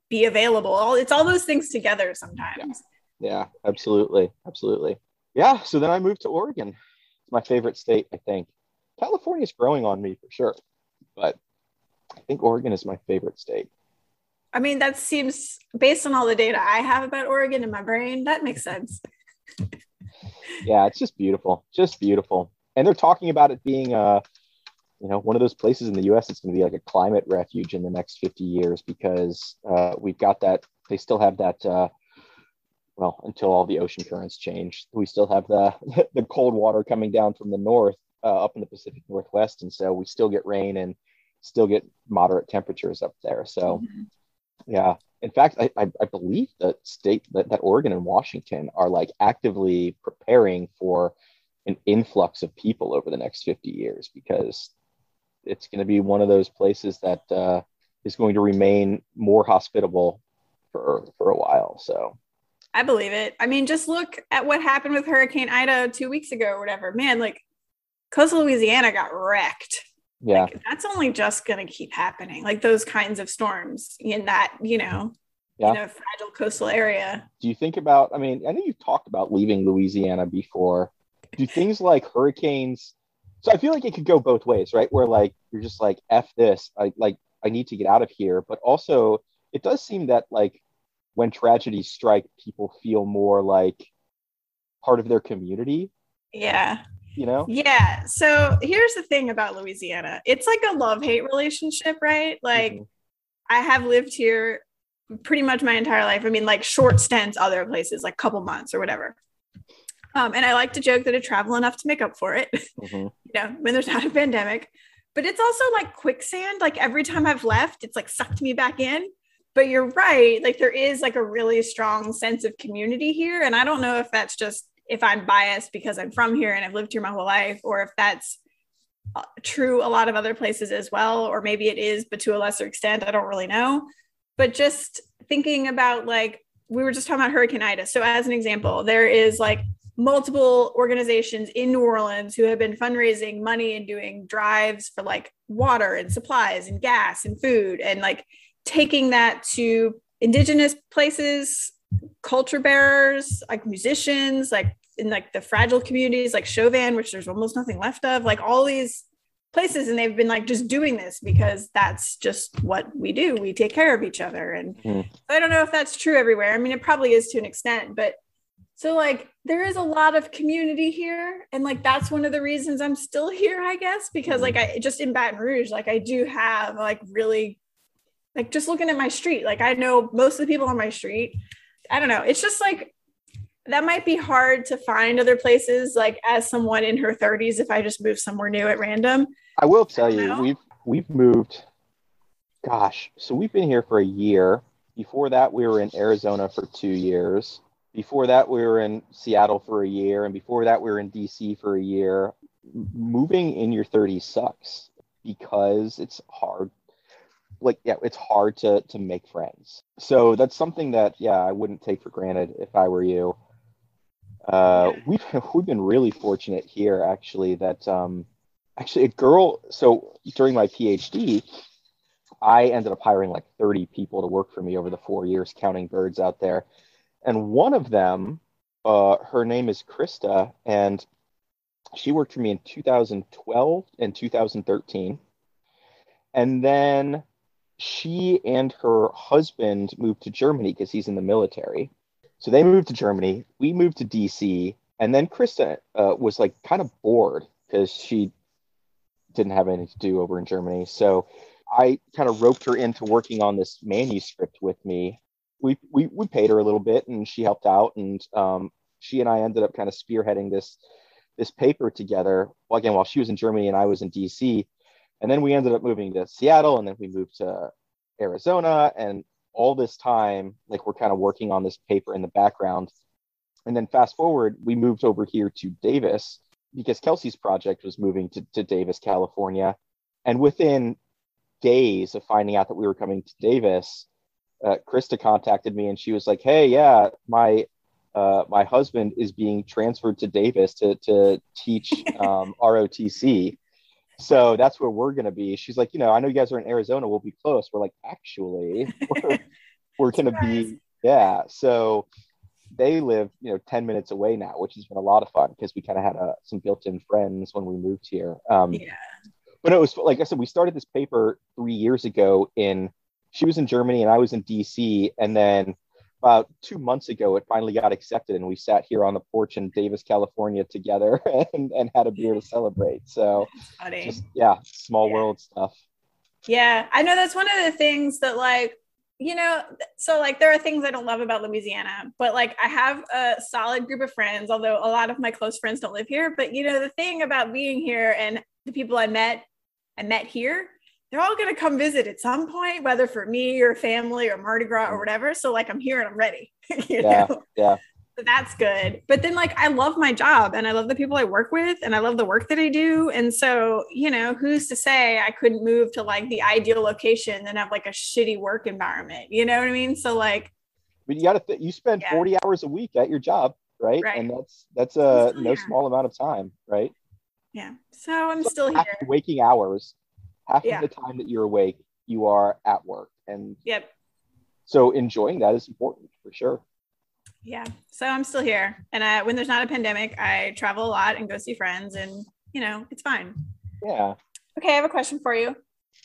be available. All it's all those things together sometimes. Yeah, yeah absolutely, absolutely. Yeah. So then I moved to Oregon. It's my favorite state, I think. California is growing on me for sure, but I think Oregon is my favorite state. I mean, that seems based on all the data I have about Oregon in my brain, that makes sense. [LAUGHS] yeah, it's just beautiful, just beautiful. And they're talking about it being uh you know, one of those places in the U.S. that's going to be like a climate refuge in the next 50 years because uh, we've got that. They still have that. Uh, well, until all the ocean currents change, we still have the [LAUGHS] the cold water coming down from the north uh, up in the Pacific Northwest, and so we still get rain and still get moderate temperatures up there. So, mm-hmm. yeah. In fact, I, I, I, believe that state that, that Oregon and Washington are like actively preparing for an influx of people over the next 50 years because it's going to be one of those places that uh, is going to remain more hospitable for for a while. So I believe it. I mean, just look at what happened with Hurricane Ida two weeks ago or whatever. Man, like coastal Louisiana got wrecked yeah like, that's only just going to keep happening like those kinds of storms in that you know yeah. in a fragile coastal area do you think about i mean i know you've talked about leaving louisiana before do things like hurricanes so i feel like it could go both ways right where like you're just like f this i like i need to get out of here but also it does seem that like when tragedies strike people feel more like part of their community yeah you know? Yeah. So here's the thing about Louisiana it's like a love hate relationship, right? Like, mm-hmm. I have lived here pretty much my entire life. I mean, like short stints other places, like couple months or whatever. Um, and I like to joke that I travel enough to make up for it, [LAUGHS] mm-hmm. you know, when there's not a pandemic. But it's also like quicksand. Like every time I've left, it's like sucked me back in. But you're right. Like there is like a really strong sense of community here. And I don't know if that's just if I'm biased because I'm from here and I've lived here my whole life, or if that's uh, true a lot of other places as well, or maybe it is, but to a lesser extent, I don't really know. But just thinking about like, we were just talking about Hurricane Ida. So, as an example, there is like multiple organizations in New Orleans who have been fundraising money and doing drives for like water and supplies and gas and food and like taking that to indigenous places, culture bearers, like musicians, like in like the fragile communities like Chauvin, which there's almost nothing left of, like all these places. And they've been like just doing this because that's just what we do. We take care of each other. And mm. i don't know if that's true everywhere. I mean it probably is to an extent but so like there is a lot of community here and like that's one of the reasons i'm still here i guess because like mm-hmm. i just in baton rouge like i do have like really like just looking at my street like i know most of the people on my street. I don't know it's just like that might be hard to find other places like as someone in her 30s if i just move somewhere new at random. I will tell I you know. we've we've moved gosh so we've been here for a year. Before that we were in arizona for two years before that we were in seattle for a year and before that we were in dc for a year moving in your 30s sucks because it's hard like yeah it's hard to to make friends so that's something that yeah i wouldn't take for granted if i were you uh, we've [LAUGHS] we've been really fortunate here actually that um, actually a girl. So during my PhD, I ended up hiring like 30 people to work for me over the four years, counting birds out there. And one of them, uh, her name is Krista, and she worked for me in 2012 and 2013. And then she and her husband moved to Germany because he's in the military. So they moved to Germany. We moved to DC, and then Krista uh, was like kind of bored because she didn't have anything to do over in Germany. So I kind of roped her into working on this manuscript with me. We we we paid her a little bit, and she helped out, and um, she and I ended up kind of spearheading this this paper together. Well, again, while she was in Germany and I was in DC, and then we ended up moving to Seattle, and then we moved to Arizona, and all this time, like we're kind of working on this paper in the background. And then fast forward, we moved over here to Davis because Kelsey's project was moving to, to Davis, California. And within days of finding out that we were coming to Davis, uh, Krista contacted me and she was like, "Hey, yeah, my uh, my husband is being transferred to Davis to to teach [LAUGHS] um, ROTC." So that's where we're going to be. She's like, you know, I know you guys are in Arizona. We'll be close. We're like, actually, we're, [LAUGHS] we're going to be, yeah. So they live, you know, 10 minutes away now, which has been a lot of fun because we kind of had uh, some built in friends when we moved here. Um, yeah. But it was, like I said, we started this paper three years ago in, she was in Germany and I was in DC. And then about two months ago, it finally got accepted, and we sat here on the porch in Davis, California, together [LAUGHS] and, and had a beer to celebrate. So, just, yeah, small yeah. world stuff. Yeah, I know that's one of the things that, like, you know, so like there are things I don't love about Louisiana, but like I have a solid group of friends, although a lot of my close friends don't live here. But you know, the thing about being here and the people I met, I met here they're all going to come visit at some point, whether for me or family or Mardi Gras or mm. whatever. So like I'm here and I'm ready. [LAUGHS] yeah, know? yeah. So that's good. But then like I love my job and I love the people I work with and I love the work that I do. And so, you know, who's to say I couldn't move to like the ideal location and have like a shitty work environment? You know what I mean? So like but you got to th- you spend yeah. 40 hours a week at your job, right? right. And that's that's a no small amount of time, right? Yeah. So I'm still here. Waking hours half yeah. of the time that you're awake, you are at work. And yep. So enjoying that is important for sure. Yeah. So I'm still here. And I, when there's not a pandemic, I travel a lot and go see friends and, you know, it's fine. Yeah. Okay. I have a question for you.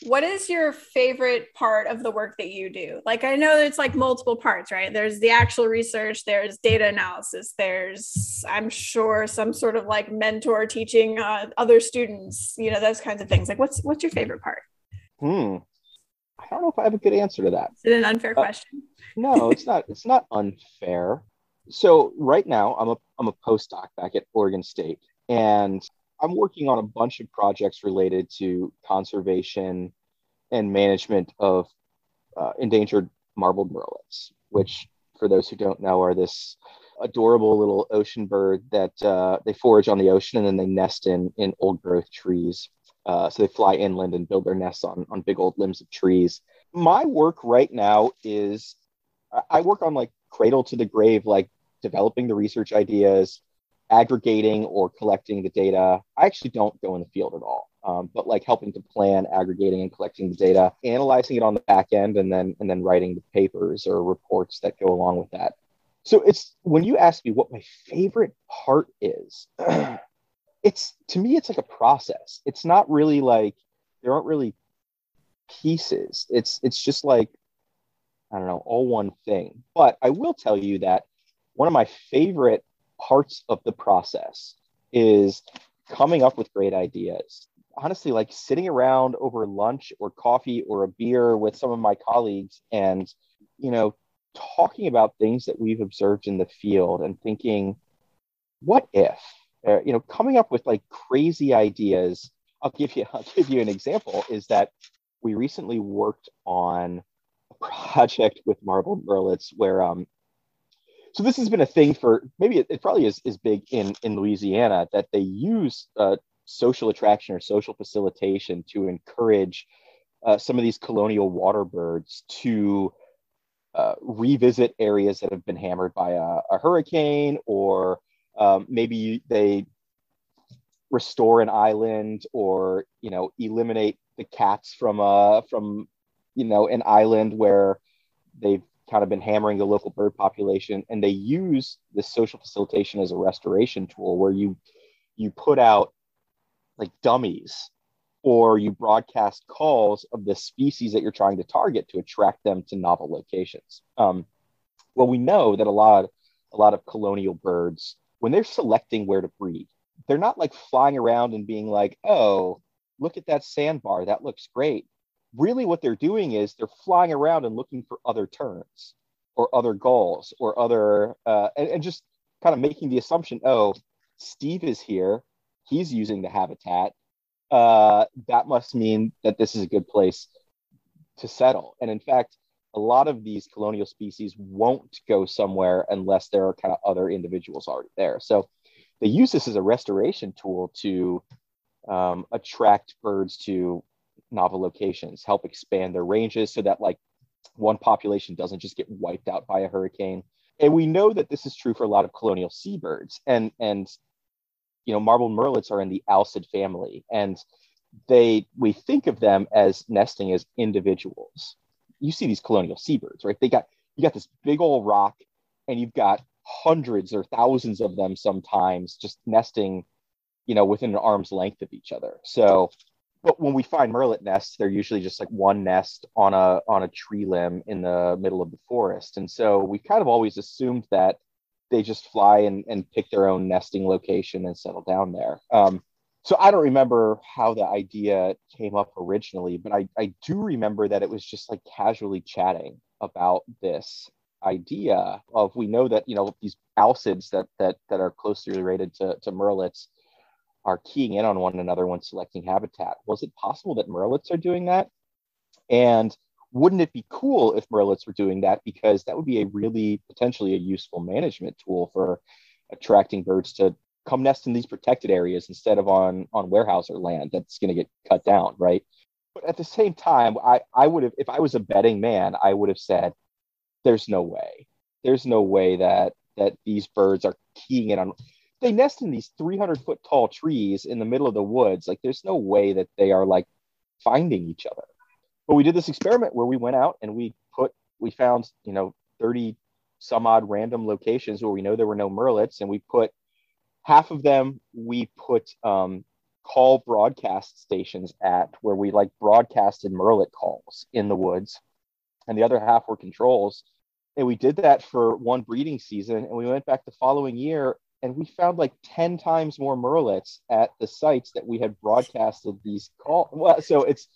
What is your favorite part of the work that you do? Like, I know it's like multiple parts, right? There's the actual research, there's data analysis, there's, I'm sure, some sort of like mentor teaching uh, other students, you know, those kinds of things. Like, what's what's your favorite part? Hmm. I don't know if I have a good answer to that. Is it an unfair uh, question? no, it's not. It's not unfair. So right now, I'm a I'm a postdoc back at Oregon State, and I'm working on a bunch of projects related to conservation and management of uh, endangered marbled murrelets, which, for those who don't know, are this adorable little ocean bird that uh, they forage on the ocean and then they nest in in old growth trees. Uh, so they fly inland and build their nests on on big old limbs of trees. My work right now is I work on like cradle to the grave, like developing the research ideas, aggregating or collecting the data. I actually don't go in the field at all, um, but like helping to plan, aggregating and collecting the data, analyzing it on the back end, and then and then writing the papers or reports that go along with that. So it's when you ask me what my favorite part is, [CLEARS THROAT] it's to me it's like a process. It's not really like there aren't really pieces. It's it's just like I don't know, all one thing. But I will tell you that one of my favorite parts of the process is coming up with great ideas. Honestly, like sitting around over lunch or coffee or a beer with some of my colleagues and, you know, talking about things that we've observed in the field and thinking, what if? Uh, you know, coming up with like crazy ideas. I'll give you [LAUGHS] I'll give you an example is that we recently worked on a [LAUGHS] project with Marbled murrelets where um, so this has been a thing for maybe it, it probably is, is big in in louisiana that they use uh, social attraction or social facilitation to encourage uh, some of these colonial water birds to uh, revisit areas that have been hammered by a, a hurricane or um, maybe they restore an island or you know eliminate the cats from uh from you know an island where they've kind of been hammering the local bird population and they use this social facilitation as a restoration tool where you you put out like dummies or you broadcast calls of the species that you're trying to target to attract them to novel locations. Um, well we know that a lot a lot of colonial birds when they're selecting where to breed they're not like flying around and being like oh look at that sandbar. That looks great really what they're doing is they're flying around and looking for other terns or other gulls or other uh, and, and just kind of making the assumption oh steve is here. He's using the habitat. Uh, that must mean that this is a good place to settle. And in fact a lot of these colonial species won't go somewhere unless there are kind of other individuals already there. So they use this as a restoration tool to um, attract birds to novel locations, help expand their ranges so that like one population doesn't just get wiped out by a hurricane. And we know that this is true for a lot of colonial seabirds. And and you know, marbled murrelets are in the alcid family, and they we think of them as nesting as individuals. You see these colonial seabirds, right? They got you got this big old rock, and you've got hundreds or thousands of them sometimes just nesting, you know, within an arm's length of each other. So but when we find murrelet nests, they're usually just like one nest on a on a tree limb in the middle of the forest. And so we kind of always assumed that they just fly and, and pick their own nesting location and settle down there. Um, so I don't remember how the idea came up originally, but I, I do remember that it was just like casually chatting about this idea of we know that you know these alcids that that that are closely related to, to murrelets are keying in on one another when selecting habitat. Was it possible that murrelets are doing that? And wouldn't it be cool if murrelets were doing that? Because that would be a really potentially a useful management tool for attracting birds to come nest in these protected areas instead of on on warehouse or land that's going to get cut down, right? But at the same time, I I would have if I was a betting man, I would have said, "There's no way. There's no way that that these birds are keying in on they nest in these 300 foot tall trees in the middle of the woods. Like there's no way that they are like finding each other. But we did this experiment where we went out and we put, we found, you know, 30 some odd random locations where we know there were no murrelets and we put half of them, we put um, call broadcast stations at where we like broadcasted murrelet calls in the woods. And the other half were controls. And we did that for one breeding season. And we went back the following year and we found like 10 times more murrelets at the sites that we had broadcasted these call well so it's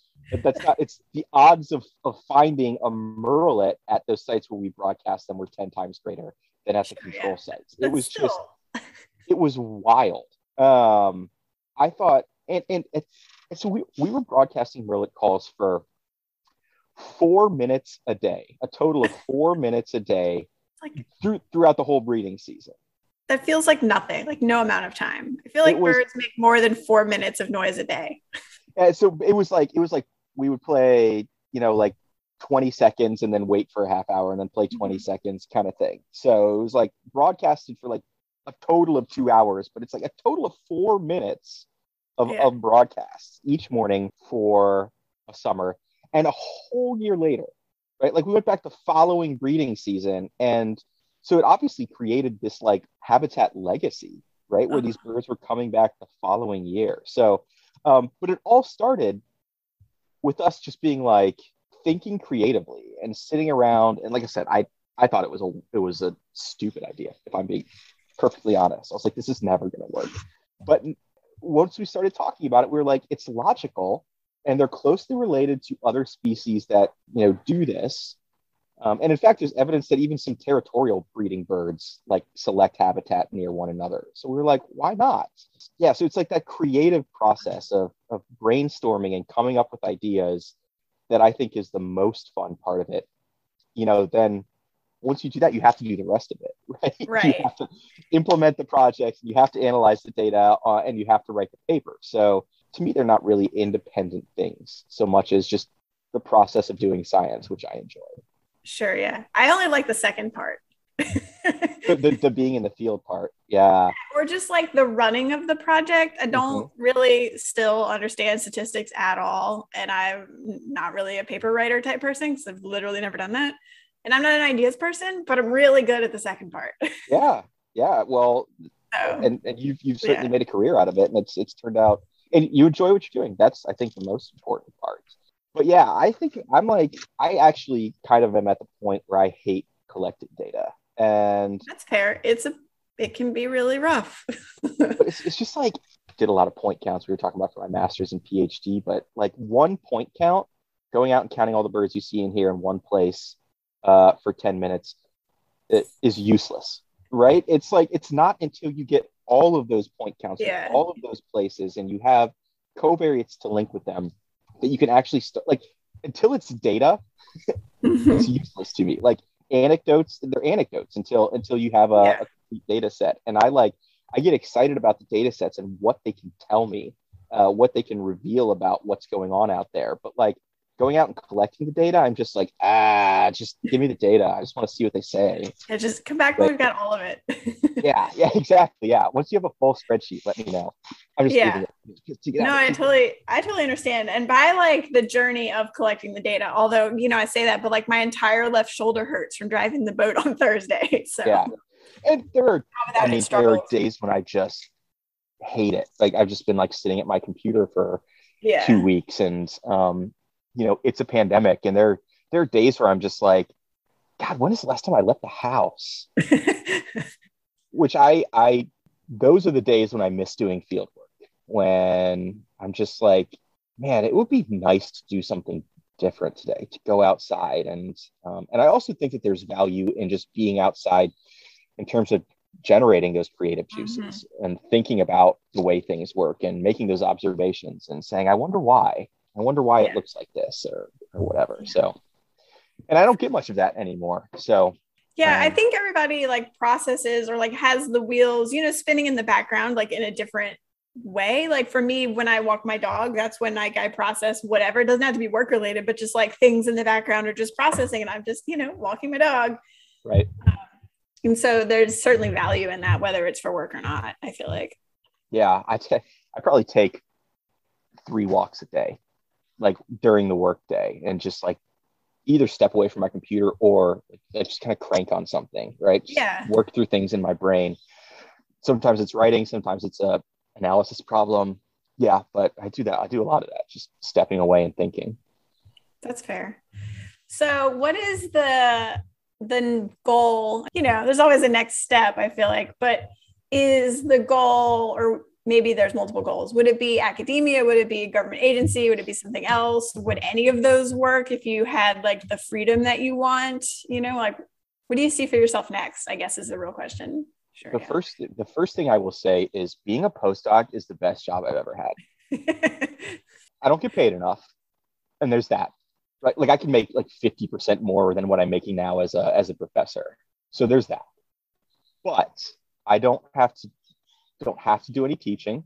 that's not it's the odds of, of finding a murrelet at those sites where we broadcast them were 10 times greater than at the sure, control yeah. sites. It was still... just [LAUGHS] it was wild. Um i thought and and, and so we, we were broadcasting murrelet calls for four minutes a day a total of four minutes a day like through, throughout the whole breeding season that feels like nothing, like no amount of time. I feel like was, birds make more than four minutes of noise a day. Yeah, so it was like it was like we would play, you know, like 20 seconds and then wait for a half hour and then play 20 mm-hmm. seconds kind of thing. So it was like broadcasted for like a total of two hours, but it's like a total of four minutes of, Yeah. of broadcasts each morning for a summer and a whole year later, right? Like we went back the following breeding season. And so it obviously created this like habitat legacy, right? Where these birds were coming back the following year. So, um, but it all started with us just being like thinking creatively and sitting around. And like I said, I, I thought it was a, it was a stupid idea, if I'm being perfectly honest. I was like, this is never going to work. But once we started talking about it, we were like, it's logical and they're closely related to other species that you know do this. Um, and in fact, there's evidence that even some territorial breeding birds like select habitat near one another. So we were like, why not? Yeah, so it's like that creative process of, of brainstorming and coming up with ideas that I think is the most fun part of it. You know, then once you do that, you have to do the rest of it, right? [LAUGHS] Right. You have to implement the projects, you have to analyze the data, uh, and you have to write the paper. So to me, they're not really independent things so much as just the process of doing science, which I enjoy. Sure, yeah. I only like the second part. [LAUGHS] The, the, the being in the field part, yeah, or just like the running of the project. I don't Mm-hmm. really still understand statistics at all. And I'm not really a paper writer type person because I've literally never done that. And I'm not an ideas person, but I'm really good at the second part. [LAUGHS] yeah, yeah. Well, so, and, and you've you've certainly Yeah. made a career out of it, and it's it's turned out, and you enjoy what you're doing. That's I think the most important. But yeah, I think I'm like I actually kind of am at the point where I hate collected data, and that's fair. It's a it can be really rough. [LAUGHS] but it's, it's just like did a lot of point counts we were talking about for my master's and phd but like one point count going out and counting all the birds you see in here in one place uh, for 10 minutes it is useless right it's like it's not until you get all of those point counts Yeah. all of those places and you have covariates to link with them that you can actually st- like until it's data [LAUGHS] it's useless to me. Like anecdotes they're anecdotes until until you have a, Yeah. a complete data set. And i like i get excited about the data sets and what they can tell me uh, what they can reveal about what's going on out there. But like going out and collecting the data i'm just like ah just give me the data i just want to see what they say Yeah, just come back when we've got all of it. [LAUGHS] yeah yeah exactly yeah once you have a full spreadsheet let me know i'm just Yeah. it just no, out. I totally, I totally understand. And by like the journey of collecting the data, although you know I say that, but like my entire left shoulder hurts from driving the boat [LAUGHS] on Thursday. So yeah and there are I mean, there are days when I just hate it. Like I've just been like sitting at my computer for yeah, two weeks, and um, you know, it's a pandemic, and there there are days where I'm just like, God, when is the last time I left the house? [LAUGHS] Which I I those are the days when I miss doing field work. When I'm just like, man, it would be nice to do something different today, to go outside, and um, and I also think that there's value in just being outside in terms of generating those creative juices and thinking about the way things work and making those observations and saying, I wonder why. I wonder why Yeah. it looks like this or or whatever. So and I don't get much of that anymore. So Yeah, I Um, think everybody like processes or like has the wheels, you know, spinning in the background, like in a different way. Like for me, when I walk my dog, that's when like I process whatever. It doesn't have to be work related, but just like things in the background are just processing, and I'm just you know walking my dog. right. And so there's certainly value in that, whether it's for work or not. I feel like. Yeah, I ta- I probably take three walks a day, like during the workday and just like either step away from my computer or like, just kind of crank on something, right? Just Yeah. Work through things in my brain. Sometimes it's writing, sometimes it's a analysis problem. Yeah, but I do that. I do a lot of that, just stepping away and thinking. That's fair. So, what is the the goal? You know, there's always a next step. I feel like, but is the goal, or maybe there's multiple goals? Would it be academia? Would it be a government agency? Would it be something else? Would any of those work if you had like the freedom that you want? You know, like what do you see for yourself next? I guess is the real question. Sure. The first the first thing I will say is being a postdoc is the best job I've ever had. [LAUGHS] I don't get paid enough. And there's that. Right? Like I can make like 50% more than what I'm making now as a as a professor. So there's that. But I don't have to don't have to do any teaching.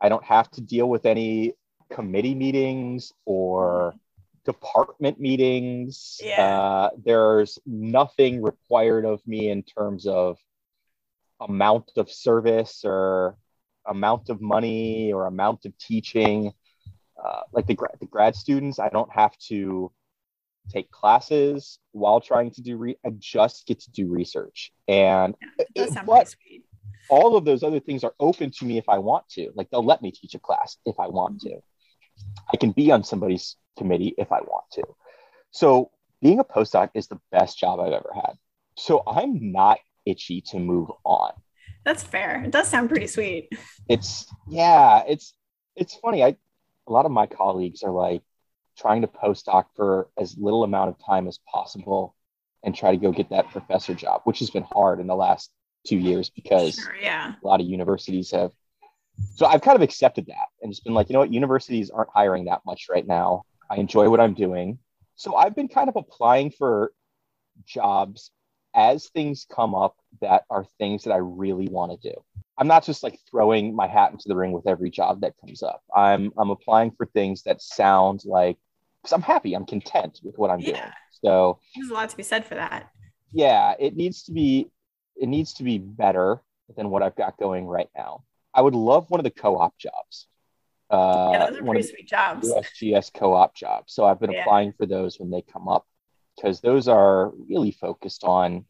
I don't have to deal with any committee meetings or department meetings. Yeah. Uh, there's nothing required of me in terms of amount of service or amount of money or amount of teaching. Uh, like the, the grad students, I don't have to take classes while trying to do re- I just get to do research. And yeah, but all of those other things are open to me if I want to. Like they'll let me teach a class if I want to. I can be on somebody's committee if I want to. So being a postdoc is the best job I've ever had. So I'm not itchy to move on. That's fair. It does sound pretty sweet. It's yeah, it's it's funny. I a lot of my colleagues are like trying to postdoc for as little amount of time as possible and try to go get that professor job, which has been hard in the last two years because sure, yeah. a lot of universities have. So I've kind of accepted that and just been like, you know what, universities aren't hiring that much right now. I enjoy what I'm doing. So I've been kind of applying for jobs as things come up that are things that I really want to do. I'm not just like throwing my hat into the ring with every job that comes up. I'm I'm applying for things that sound like because I'm happy, I'm content with what I'm yeah. doing. So there's a lot to be said for that. Yeah, it needs to be it needs to be better than what I've got going right now. I would love one of the co-op jobs. Uh, yeah, those are pretty sweet jobs. USGS co-op jobs. So I've been yeah. applying for those when they come up because those are really focused on.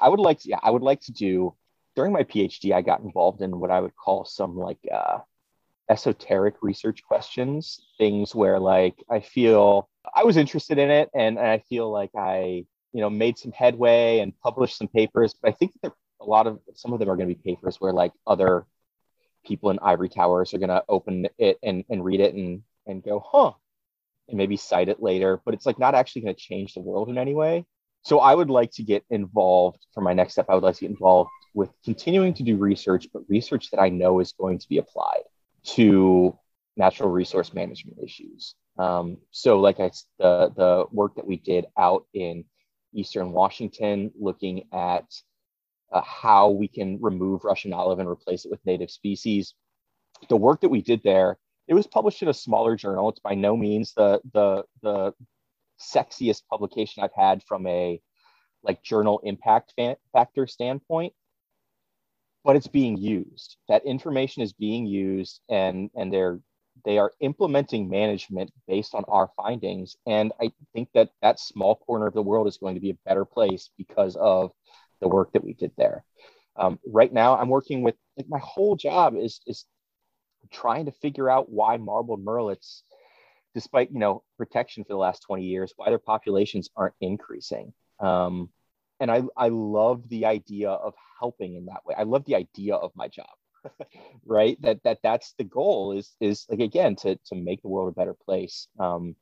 I would like to, yeah, I would like to do during my PhD. I got involved in what I would call some like uh, esoteric research questions, things where like I feel I was interested in it, and, and I feel like I you know made some headway and published some papers. But I think that a lot of some of them are going to be papers where like other people in ivory towers are going to open it and, and read it and, and go, huh, and maybe cite it later, but it's like not actually going to change the world in any way. So I would like to get involved for my next step. I would like to get involved with continuing to do research, but research that I know is going to be applied to natural resource management issues. Um, so, like I, the the work that we did out in Eastern Washington, looking at uh, how we can remove Russian olive and replace it with native species. The work that we did there, it was published in a smaller journal. It's by no means the the the sexiest publication I've had from a like journal impact fa- factor standpoint, but it's being used. That information is being used, and and they're they are implementing management based on our findings. And I think that that small corner of the world is going to be a better place because of the work that we did there. Um, right now, I'm working with like my whole job is is trying to figure out why marbled murrelets, despite you know protection for the last 20 years, why their populations aren't increasing. Um, and I I love the idea of helping in that way. I love the idea of my job. [LAUGHS] right? That that that's the goal is is like again to to make the world a better place um,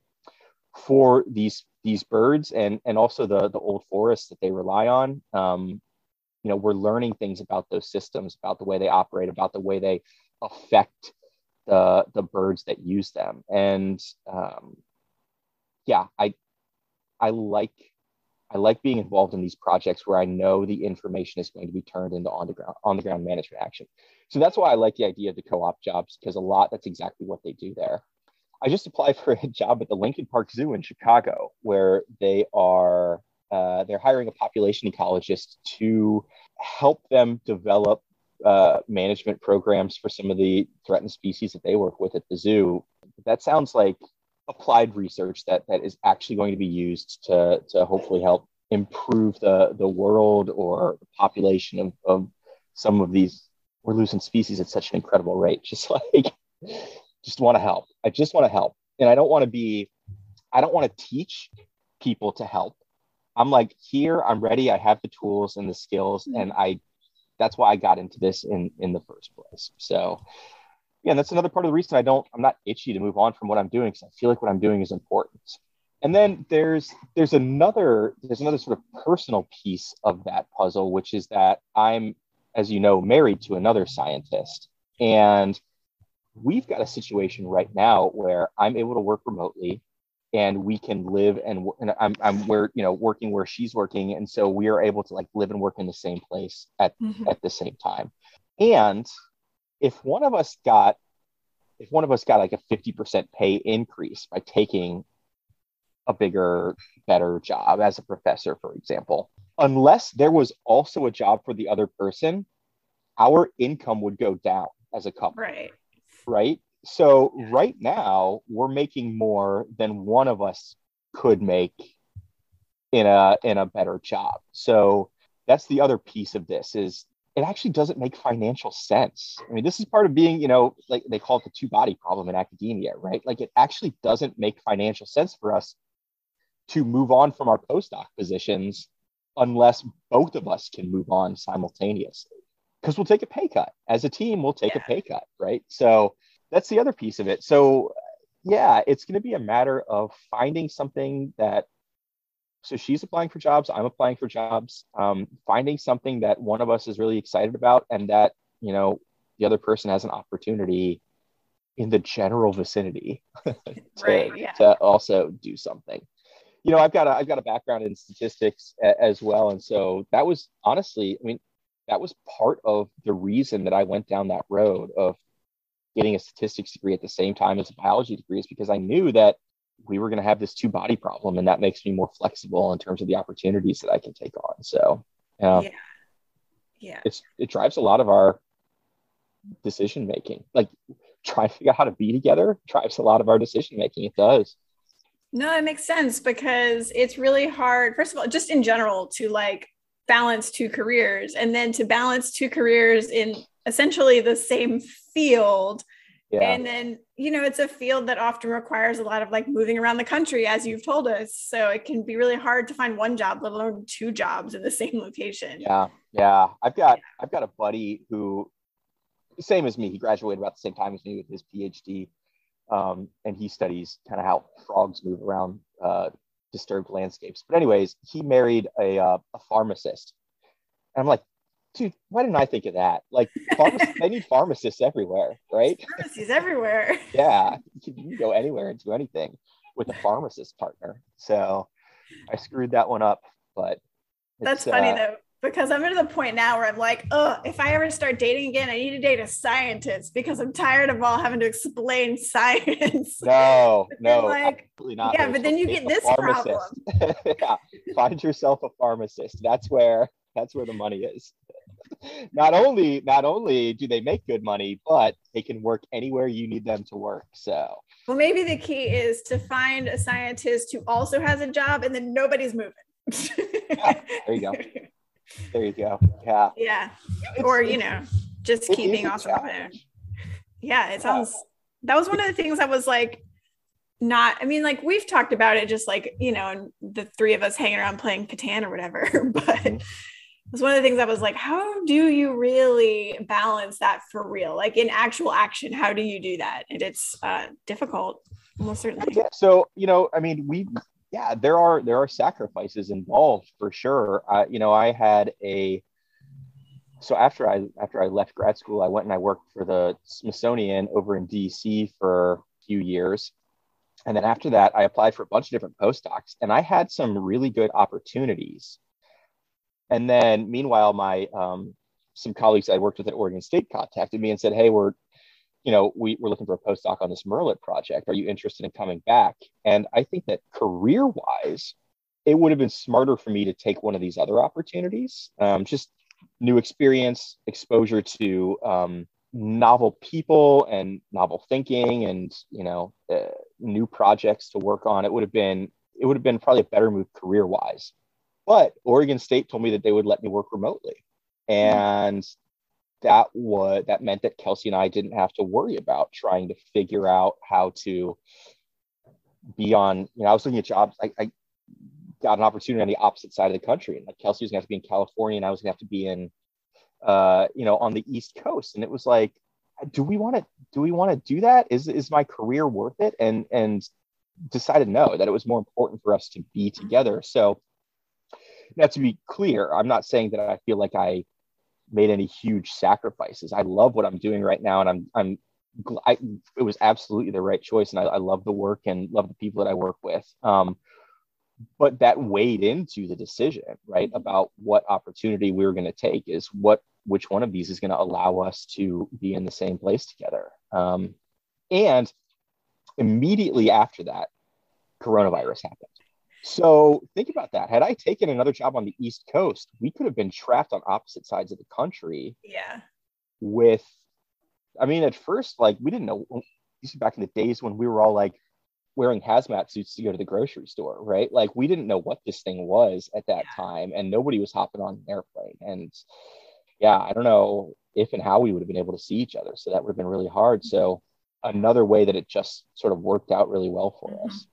for these these birds and and also the the old forests that they rely on. Um, you know we're learning things about those systems about the way they operate about the way they affect the the birds that use them. And um, yeah i i like I like being involved in these projects where I know the information is going to be turned into on the ground on the ground management action. So that's why I like the idea of the co-op jobs because a lot that's exactly what they do there. I just applied for a [LAUGHS] job at the Lincoln Park Zoo in Chicago, where they are uh, they're hiring a population ecologist to help them develop uh, management programs for some of the threatened species that they work with at the zoo. That sounds like applied research that that is actually going to be used to to hopefully help improve the the world or the population of, of some of these we're losing species at such an incredible rate [LAUGHS] just like just want to help. I just want to help. And I don't want to be, I don't want to teach people to help. I'm like, here, I'm ready. I have the tools and the skills. Mm-hmm. And I, that's why I got into this in, in the first place. So, yeah, that's another part of the reason I don't, I'm not itchy to move on from what I'm doing because I feel like what I'm doing is important. And then there's there's another there's another sort of personal piece of that puzzle, which is that I'm, as you know, married to another scientist. And we've got a situation right now where I'm able to work remotely and we can live and, and I'm, I'm where you know working where she's working and so we are able to like live and work in the same place at mm-hmm. at the same time and if one of us got if one of us got like a 50% pay increase by taking a bigger better job as a professor for example unless there was also a job for the other person our income would go down as a couple. Right. Right. So right now we're making more than one of us could make in a in a better job. So that's the other piece of this is it actually doesn't make financial sense. I mean, this is part of being, you know, like they call it the two body problem in academia, right? Like it actually doesn't make financial sense for us to move on from our postdoc positions unless both of us can move on simultaneously because we'll take a pay cut as a team we'll take yeah. a pay cut right so that's the other piece of it so yeah it's going to be a matter of finding something that so she's applying for jobs i'm applying for jobs um, finding something that one of us is really excited about and that you know the other person has an opportunity in the general vicinity [LAUGHS] to, right, yeah. to also do something you know i've got a i've got a background in statistics a, as well and so that was honestly i mean that was part of the reason that i went down that road of getting a statistics degree at the same time as a biology degree is because i knew that we were going to have this two body problem and that makes me more flexible in terms of the opportunities that i can take on. So uh, yeah. Yeah. it's it drives a lot of our decision making. Like trying to figure out how to be together drives a lot of our decision making. It does. No it makes sense because it's really hard first of all just in general to like balance two careers and then to balance two careers in essentially the same field yeah. And then, you know, it's a field that often requires a lot of like moving around the country, as you've told us. So it can be really hard to find one job, let alone two jobs in the [LAUGHS] same location. Yeah. Yeah. I've got, I've got a buddy who, same as me, he graduated about the same time as me with his PhD. Um, and he studies kind of how frogs move around uh, disturbed landscapes. But, anyways, he married a, uh, a pharmacist. And I'm like, dude, why didn't I think of that? Like, [LAUGHS] they need pharmacists everywhere, right? Pharmacies everywhere. [LAUGHS] yeah, you can go anywhere and do anything with a pharmacist partner. So I screwed that one up, but that's funny uh, though because I'm at the point now where I'm like, oh, if I ever start dating again, I need to date a scientist because I'm tired of all having to explain [LAUGHS] science. No, no, like, absolutely not. Yeah, but then you get this problem. yeah, find yourself a pharmacist. That's where that's where the money is [LAUGHS] not only not only do they make good money, but they can work anywhere you need them to work. So well, maybe the key is to find a scientist who also has a job, and then nobody's moving. yeah, there you go. [LAUGHS] There you go. Yeah. Yeah. It's, or you know, just keeping off of it. Yeah, it sounds. That was one of the things I was like, not i mean like we've talked about it just like you know and the three of us hanging around playing catan or whatever [LAUGHS] but mm-hmm was one of the things I was like, how do you really balance that for real? Like in actual action, how do you do that? And it's uh, difficult, almost certainly. Yeah. So, you know, I mean, we, yeah, there are, there are sacrifices involved for sure. You know, I had a, so after I, after I left grad school, I went and I worked for the Smithsonian over in DC for a few years. And then after that, I applied for a bunch of different postdocs and I had some really good opportunities and then meanwhile, my um, some colleagues I worked with at Oregon State contacted me and said, "Hey, we're you know, we, we're looking for a postdoc on this murrelet project. Are you interested in coming back? And I think that career wise, it would have been smarter for me to take one of these other opportunities. Um, just new experience, exposure to um, novel people and novel thinking, and you know, uh, new projects to work on. It would have been it would have been probably a better move career wise. But Oregon State told me that they would let me work remotely. And that was that meant that Kelsey and I didn't have to worry about trying to figure out how to be on, you know, I was looking at jobs. I, I got an opportunity on the opposite side of the country. And like Kelsey was gonna have to be in California and I was gonna have to be in uh, you know, on the East Coast. And it was like, do we want to do we want to do that? Is is my career worth it? And and decided no, that it was more important for us to be together. So now, to be clear, I'm not saying that I feel like I made any huge sacrifices. I love what I'm doing right now, and I'm I'm I, it was absolutely the right choice, and I, I, love the work and love the people that I work with. Um, but that weighed into the decision, right, about what opportunity we were going to take. Is what which one of these is going to allow us to be in the same place together. Um, and immediately after that, coronavirus happened. So think about that. Had I taken another job on the East Coast, we could have been trapped on opposite sides of the country. Yeah. with I mean, at first, like we didn't know. These back in the days when we were all like wearing hazmat suits to go to the grocery store, right? Like we didn't know what this thing was at that yeah. time, and nobody was hopping on an airplane. And yeah, I don't know if and how we would have been able to see each other. So that would have been really hard. So another way that it just sort of worked out really well for mm-hmm. us.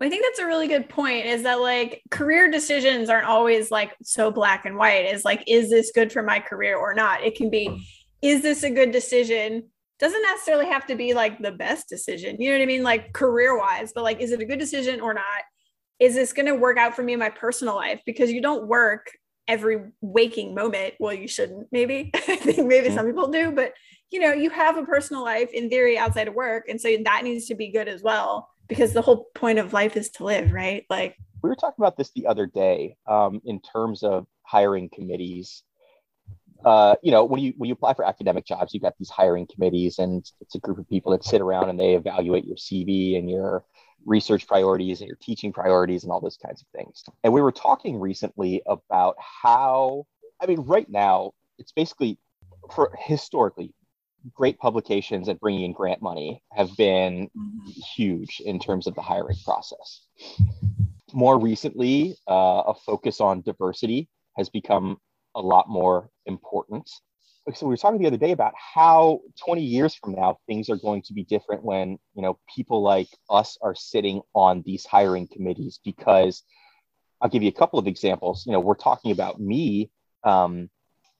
I think that's a really good point is that like career decisions aren't always like so black and white. Is like, is this good for my career or not? It can be, is this a good decision? Doesn't necessarily have to be like the best decision. You know what I mean? Like career wise, but like, is it a good decision or not? Is this going to work out for me in my personal life? Because you don't work every waking moment. Well, you shouldn't, maybe. [LAUGHS] I think maybe mm-hmm. some people do, but you know, you have a personal life in theory outside of work. And so that needs to be good as well because the whole point of life is to live, right? Like we were talking about this the other day um, in terms of hiring committees. Uh, you know, when you when you apply for academic jobs, you've got these hiring committees, and it's a group of people that sit around and they evaluate your CV and your research priorities and your teaching priorities and all those kinds of things. And we were talking recently about how, I mean, right now it's basically for historically great publications and bringing in grant money have been mm-hmm. huge in terms of the hiring process. More recently, uh, a focus on diversity has become a lot more important. So we were talking the other day about how 20 years from now things are going to be different when you know people like us are sitting on these hiring committees because I'll give you a couple of examples. You know, we're talking about me um,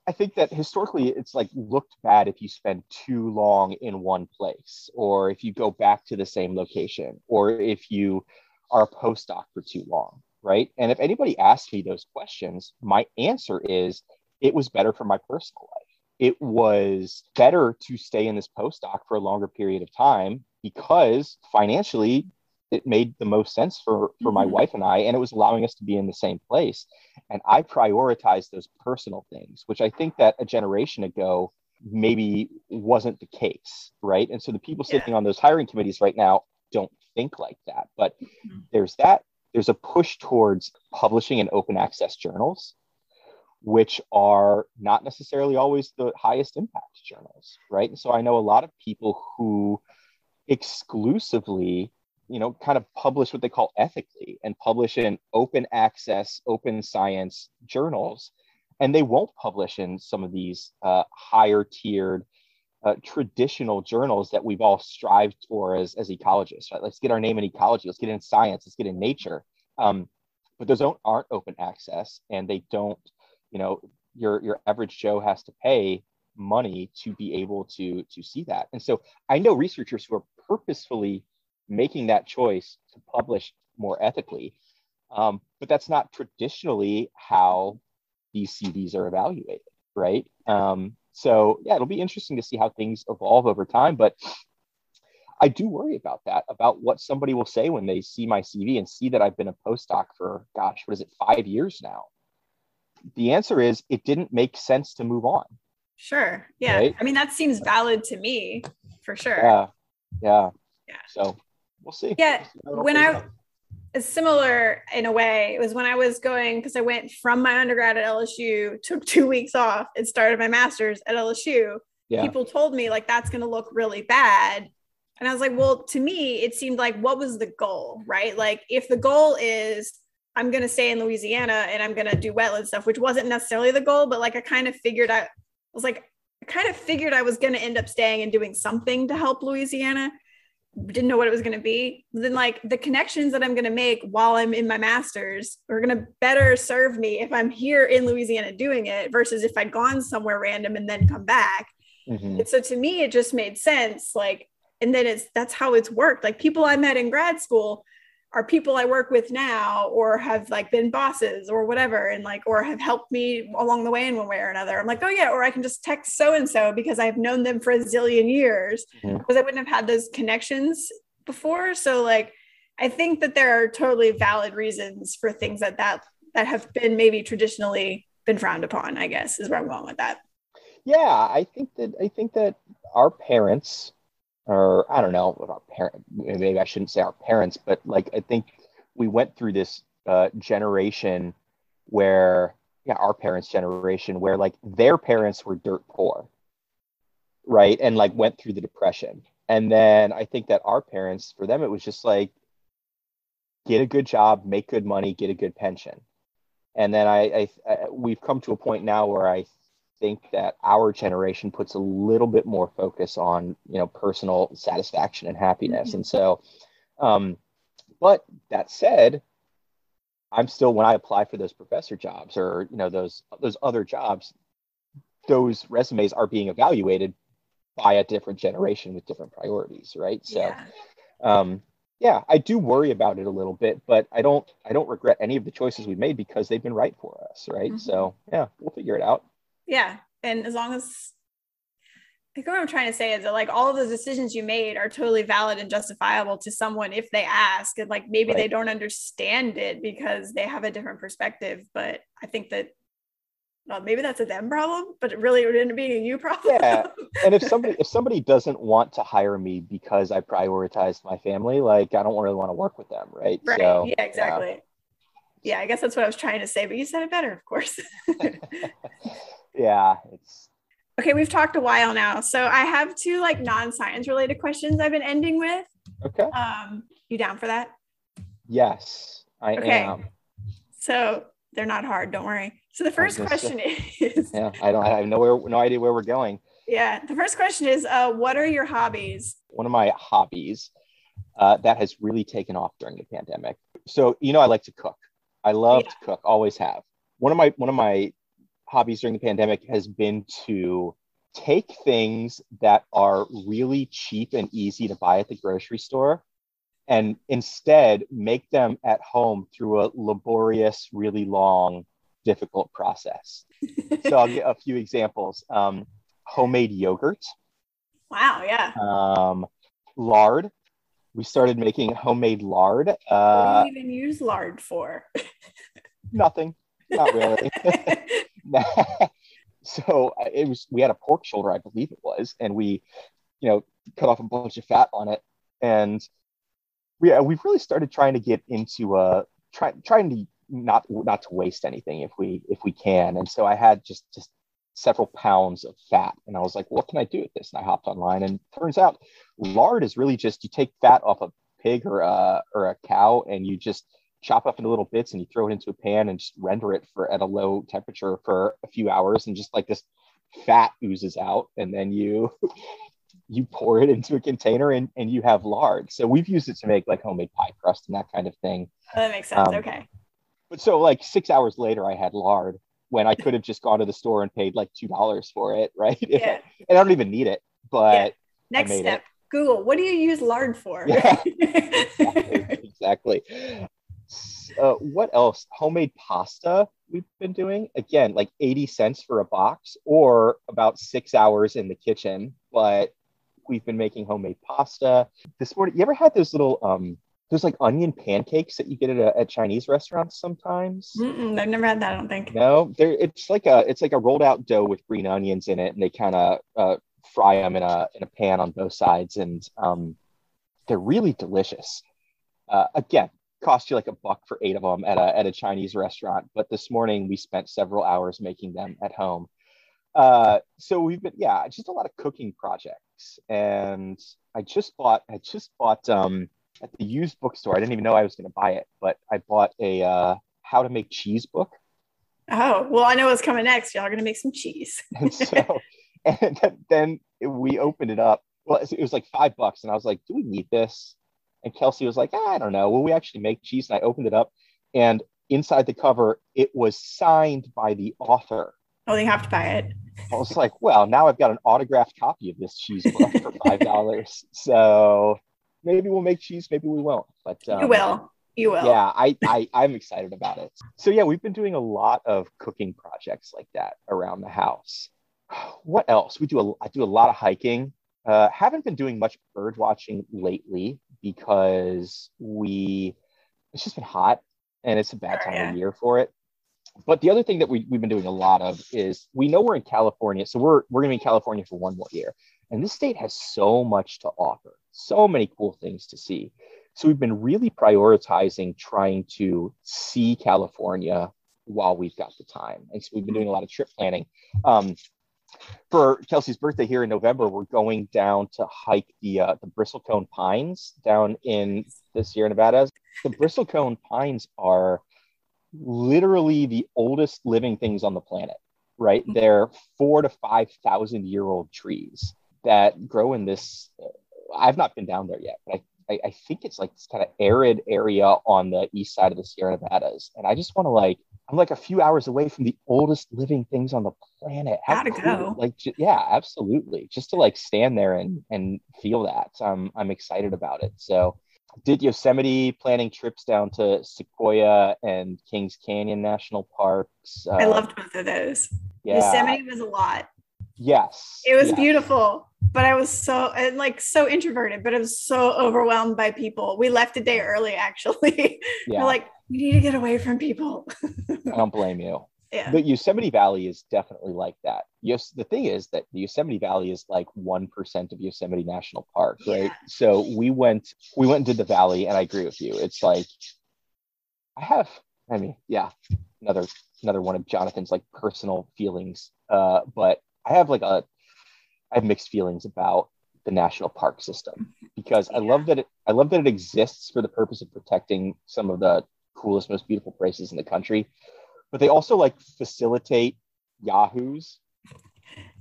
I think that historically it's like looked bad if you spend too long in one place, or if you go back to the same location, or if you are a postdoc for too long, right? And if anybody asks me those questions, my answer is it was better for my personal life. It was better to stay in this postdoc for a longer period of time because financially it made the most sense for for my mm-hmm. wife and I, and it was allowing us to be in the same place. And I prioritized those personal things, which I think that a generation ago maybe wasn't the case, right? And so the people sitting yeah. on those hiring committees right now don't think like that. But mm-hmm. there's that. There's a push towards publishing in open access journals, which are not necessarily always the highest impact journals, right? And so I know a lot of people who exclusively you know, kind of publish what they call ethically and publish in open access, open science journals. And they won't publish in some of these uh, higher tiered uh, traditional journals that we've all strived for as, as ecologists, right? Let's get our name in ecology, let's get in science, let's get in nature. Um, but those don't, aren't open access and they don't, you know, your, your average Joe has to pay money to be able to, to see that. And so I know researchers who are purposefully making that choice to publish more ethically. Um, but that's not traditionally how these CVs are evaluated, right? Um, so yeah, it'll be interesting to see how things evolve over time. But I do worry about that, about what somebody will say when they see my CV and see that I've been a postdoc for, gosh, what is it, five years now? The answer is it didn't make sense to move on. Sure. Yeah. Right? I mean, that seems valid to me for sure. Yeah. Yeah. Yeah. So we'll see. Yeah. when I, similar in a way, it was when I was going, because I went from my undergrad at LSU, took two [LAUGHS] weeks off and started my master's at LSU. Yeah. People told me like that's going to look really bad. And I was like, well, to me, it seemed like what was the goal, right? Like, if the goal is I'm going to stay in Louisiana and I'm going to do wetland stuff, which wasn't necessarily the goal, but like I kind of figured out, I was like, I kind of figured I was going to end up staying and doing something to help Louisiana didn't know what it was going to be then like the connections that i'm going to make while i'm in my masters are going to better serve me if i'm here in louisiana doing it versus if i'd gone somewhere random and then come back mm-hmm. and so to me it just made sense like and then it's that's how it's worked like people i met in grad school are people I work with now or have like been bosses or whatever and like or have helped me along the way in one way or another. I'm like, oh yeah, or I can just text so and so because I've known them for a zillion years mm-hmm. because I wouldn't have had those connections before. So like I think that there are totally valid reasons for things that that that have been maybe traditionally been frowned upon, I guess, is where I'm going with that. Yeah, I think that I think that our parents or I don't know, our parent, maybe I shouldn't say our parents, but like I think we went through this uh, generation where, yeah, our parents' generation, where like their parents were dirt poor, right? And like went through the depression. And then I think that our parents, for them, it was just like, get a good job, make good money, get a good pension. And then I, I, I we've come to a point now where I think that our generation puts a little bit more focus on you know personal satisfaction and happiness mm-hmm. and so um, but that said i'm still when i apply for those professor jobs or you know those those other jobs those resumes are being evaluated by a different generation with different priorities right so yeah. um yeah i do worry about it a little bit but i don't i don't regret any of the choices we made because they've been right for us right mm-hmm. so yeah we'll figure it out yeah and as long as I think what I'm trying to say is that like all of the decisions you made are totally valid and justifiable to someone if they ask and like maybe right. they don't understand it because they have a different perspective but I think that well, maybe that's a them problem, but it really would end up being a you problem. Yeah. And if somebody [LAUGHS] if somebody doesn't want to hire me because I prioritized my family, like I don't really want to work with them, right? Right. So, yeah, exactly. Yeah. yeah, I guess that's what I was trying to say, but you said it better, of course. [LAUGHS] [LAUGHS] yeah, it's okay. We've talked a while now, so I have two like non-science related questions I've been ending with. Okay. Um, you down for that? Yes, I okay. am. So they're not hard. Don't worry. So the first question say, [LAUGHS] is. Yeah, I don't. I have no no idea where we're going. Yeah, the first question is, uh, what are your hobbies? One of my hobbies uh, that has really taken off during the pandemic. So you know, I like to cook. I love yeah. to cook. Always have. One of my one of my hobbies during the pandemic has been to take things that are really cheap and easy to buy at the grocery store and instead make them at home through a laborious, really long, difficult process. so I'll get a few examples. Um, homemade yogurt. Wow, yeah. Um, lard. We started making homemade lard. Uh, what do you even use lard for? nothing. Not really. [LAUGHS] [LAUGHS] so uh, it was we had a pork shoulder, I believe it was, and we, you know, cut off a bunch of fat on it, and we uh, we've really started trying to get into uh try, trying to not not to waste anything if we if we can, and so I had just just several pounds of fat and i was like what can i do with this? And i hopped online and turns out lard is really just you take fat off a pig or a or a cow and you just chop up into little bits and you throw it into a pan and just render it for at a low temperature for a few hours and just like this fat oozes out and then you [LAUGHS] you pour it into a container and, and you have lard so we've used it to make like homemade pie crust and that kind of thing oh, that makes sense um, okay but so like six hours later i had lard when i could have just gone to the store and paid like two dollars for it [LAUGHS] right yeah. and i don't even need it but yeah. next step it. google what do you use lard for yeah. [LAUGHS] exactly. exactly uh, what else? Homemade pasta we've been doing. Again, like 80 cents for a box or about six hours in the kitchen. But we've been making homemade pasta. This morning, you ever had those little um those like onion pancakes that you get at, a, at Chinese restaurants sometimes? Mm-mm, I've never had that. I don't think. No, they're it's like a it's like a rolled out dough with green onions in it, and they kind of uh, fry them in a in a pan on both sides, and um, they're really delicious. Uh, again, cost you like a buck for eight of them at a, at a Chinese restaurant. But this morning we spent several hours making them at home. Uh, so we've been, yeah, just a lot of cooking projects. And I just bought, I just bought um, at the used bookstore. I didn't even know I was going to buy it, but I bought a uh, how to make cheese book. Oh, well, I know what's coming next. Y'all are going to make some cheese. [LAUGHS] and so, and then we opened it up. Well, it was like five bucks. And I was like, do we need this? And Kelsey was like, ah, I don't know. Will we actually make cheese? And I opened it up, and inside the cover, it was signed by the author. Oh, they have to buy it. I was like, well, now I've got an autographed copy of this cheese book for five dollars. [LAUGHS] so maybe we'll make cheese, maybe we won't. But um, you will. You will. Yeah, I, I I'm excited about it. So yeah, we've been doing a lot of cooking projects like that around the house. [SIGHS] What else? We do a I do a lot of hiking. Uh, haven't been doing much bird watching lately because we it's just been hot and it's a bad time yeah. of year for it. But the other thing that we, we've been doing a lot of is we know we're in California, so we're we're gonna be in California for one more year. And this state has so much to offer, so many cool things to see. So we've been really prioritizing trying to see California while we've got the time. And so we've been doing a lot of trip planning. Um, for Kelsey's birthday here in November, we're going down to hike the uh, the bristlecone pines down in the Sierra Nevadas. The bristlecone pines are literally the oldest living things on the planet. Right, mm-hmm. they're four to five thousand year old trees that grow in this. I've not been down there yet, but I, I, I think it's like this kind of arid area on the east side of the Sierra Nevadas, and I just want to like I'm like a few hours away from the oldest living things on the planet. How Gotta cool. go. Like, yeah, absolutely. Just to like stand there and and feel that. I'm I'm excited about it. So, did Yosemite planning trips down to Sequoia and Kings Canyon National Parks. Uh, I loved both of those. Yeah. Yosemite was a lot. Yes. It was yes. beautiful, but I was so and like so introverted, but I was so overwhelmed by people. We left a day early actually. [LAUGHS] Yeah. We're like, we need to get away from people. I don't blame you. [LAUGHS] Yeah. The Yosemite Valley is definitely like that. Yes, the thing is that the Yosemite Valley is like one percent of Yosemite National Park, right? Yeah. So we went, we went did the valley, and I agree with you. It's like I have, I mean, yeah, another another one of Jonathan's like personal feelings. Uh, but I have like a, I have mixed feelings about the national park system because yeah. I love that it, I love that it exists for the purpose of protecting some of the coolest, most beautiful places in the country. But they also like facilitate yahoos.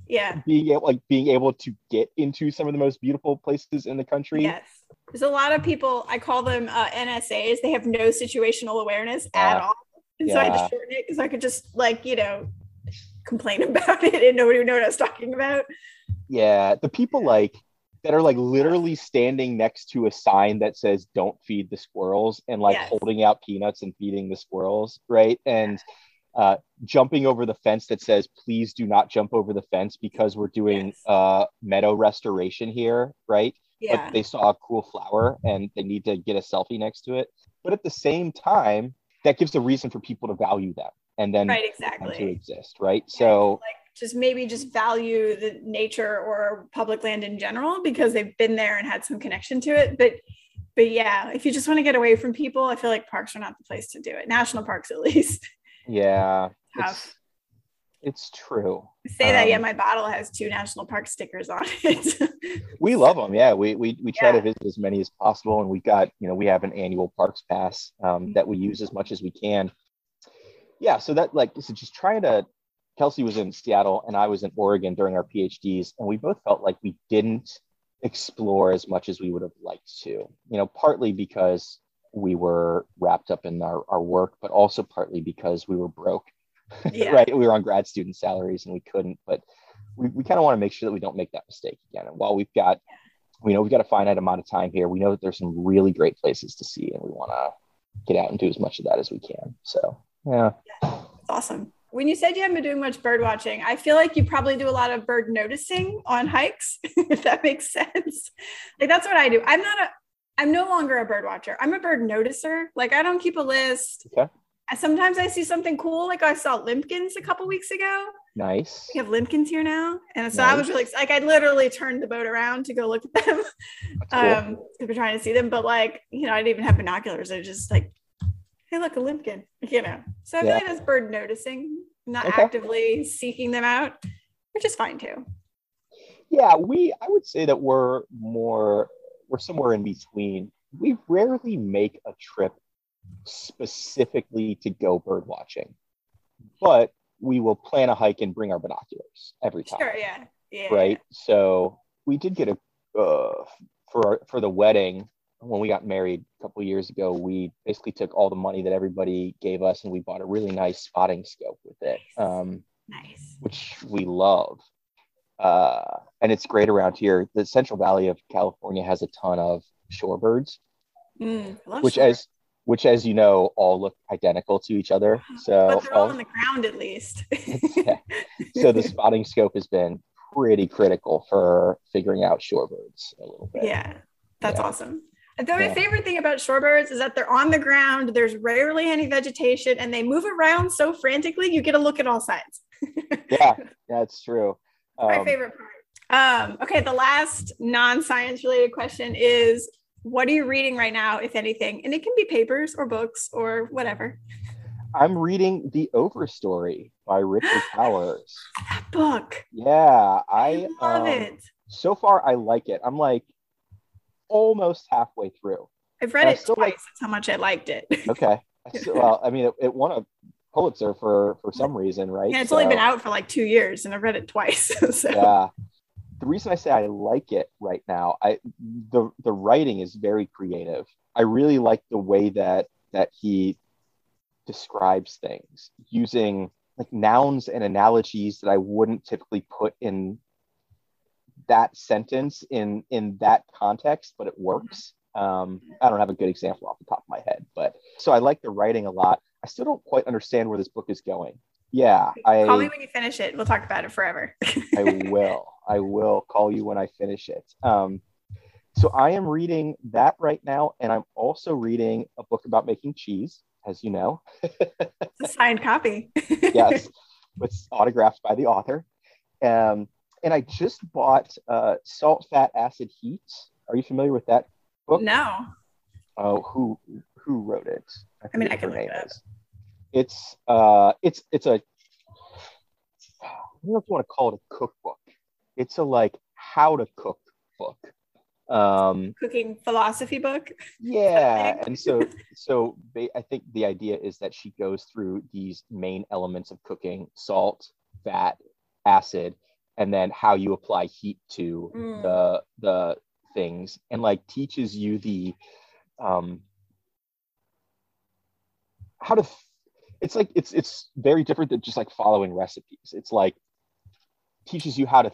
Yeah. Being able like being able to get into some of the most beautiful places in the country. Yes. There's a lot of people, I call them uh, NSAs. They have no situational awareness at all. And yeah. so I had to shorten it because I could just like, you know, complain [LAUGHS] about it and nobody would know what I was talking about. Yeah. The people like that are like literally standing next to a sign that says don't feed the squirrels and like yes. holding out peanuts and feeding the squirrels right and uh, jumping over the fence that says please do not jump over the fence because we're doing yes. uh, meadow restoration here right yeah. But they saw a cool flower and they need to get a selfie next to it but at the same time that gives a reason for people to value them and then right exactly to exist right yeah, so like just maybe just value the nature or public land in general because they've been there and had some connection to it. But but yeah, if you just want to get away from people, I feel like parks are not the place to do it. National parks, at [LAUGHS] least. Yeah, it's, it's, true. say that, yeah. Um, my bottle has two national park stickers on it. [LAUGHS] we love them. Yeah, we we we try yeah. to visit as many as possible, and we got you know we have an annual parks pass um, that we use as much as we can. Yeah, so that like so just trying to Kelsey was in Seattle and I was in Oregon during our PhDs, and we both felt like we didn't explore as much as we would have liked to. You know, partly because we were wrapped up in our, our work, but also partly because we were broke. [LAUGHS] Yeah. right. We were on grad student salaries and we couldn't, but we, we kind of want to make sure that we don't make that mistake again. And while we've got, we know we've got a finite amount of time here, we know that there's some really great places to see and we want to get out and do as much of that as we can. So, yeah. yeah. Awesome when you said you haven't been doing much bird watching, I feel like you probably do a lot of bird noticing on hikes, [LAUGHS] if that makes sense. Like that's what I do. I'm not a I'm no longer a bird watcher. I'm a bird noticer. Like I don't keep a list. Okay. Sometimes I see something cool. Like I saw limpkins a couple weeks ago. Nice. We have limpkins here now. And so nice. I was really like I literally turned the boat around to go look at them. Cool. Um, because we're trying to see them. But like, you know, I didn't even have binoculars. I just like hey, look, a limpkin, you know. So I feel like that's bird noticing, not okay. actively seeking them out, which is fine too. Yeah, we I would say that we're more we're somewhere in between. We rarely make a trip specifically to go bird watching, but we will plan a hike and bring our binoculars every time. Sure, yeah, yeah. Right. So we did get a uh, for our, for the wedding when we got married a couple years ago, we basically took all the money that everybody gave us and we bought a really nice spotting scope with it, um, nice. which we love. Uh, and it's great around here. The Central Valley of California has a ton of shorebirds, mm, which shore. as which as you know all look identical to each other. So but they're all, all on the ground at least. [LAUGHS] [LAUGHS] yeah. So the spotting scope has been pretty critical for figuring out shorebirds a little bit. Yeah, that's yeah. awesome. And my favorite thing about shorebirds is that they're on the ground. There's rarely any vegetation, and they move around so frantically. You get a look at all sides. [LAUGHS] yeah, that's true. Um, my favorite part. Um, okay, the last non-science related question is: What are you reading right now, if anything? And it can be papers or books or whatever. I'm reading The Overstory by Richard [GASPS] Powers. That book. Yeah, I, I love um, it. So far, I like it. I'm like almost halfway through. I've read and it twice. like- That's how much I liked it. [LAUGHS] Okay. I still- well, I mean, it, it won a Pulitzer for for some reason, right? Yeah, it's only been out for like two years, and I've read it twice. [LAUGHS] so yeah the reason i say i like it right now i the the writing is very creative i really like the way that that he describes things using like nouns and analogies that i wouldn't typically put in that sentence in in that context but it works um i don't have a good example off the top of my head but so i like the writing a lot i still don't quite understand where this book is going yeah i call me when you finish it. We'll talk about it forever. I [LAUGHS] will. I will call you when I finish it. Um, so I am reading that right now, and I'm also reading a book about making cheese, as you know. It's a signed copy. [LAUGHS] yes, [LAUGHS] it's autographed by the author. Um, and I just bought uh, Salt, Fat, Acid, Heat. Are you familiar with that book? no. Oh, who who wrote it? I mean, I can look it up. It's uh, it's it's a I don't know if you want to call it a cookbook. It's a like how to cook book. Um, Cooking philosophy book. yeah, [LAUGHS] and so so I think the idea is that she goes through these main elements of cooking: salt, fat, acid, and then how you apply heat to Mm. the the things, and like teaches you the um how to. f- It's like it's it's very different than just like following recipes. It's like teaches you how to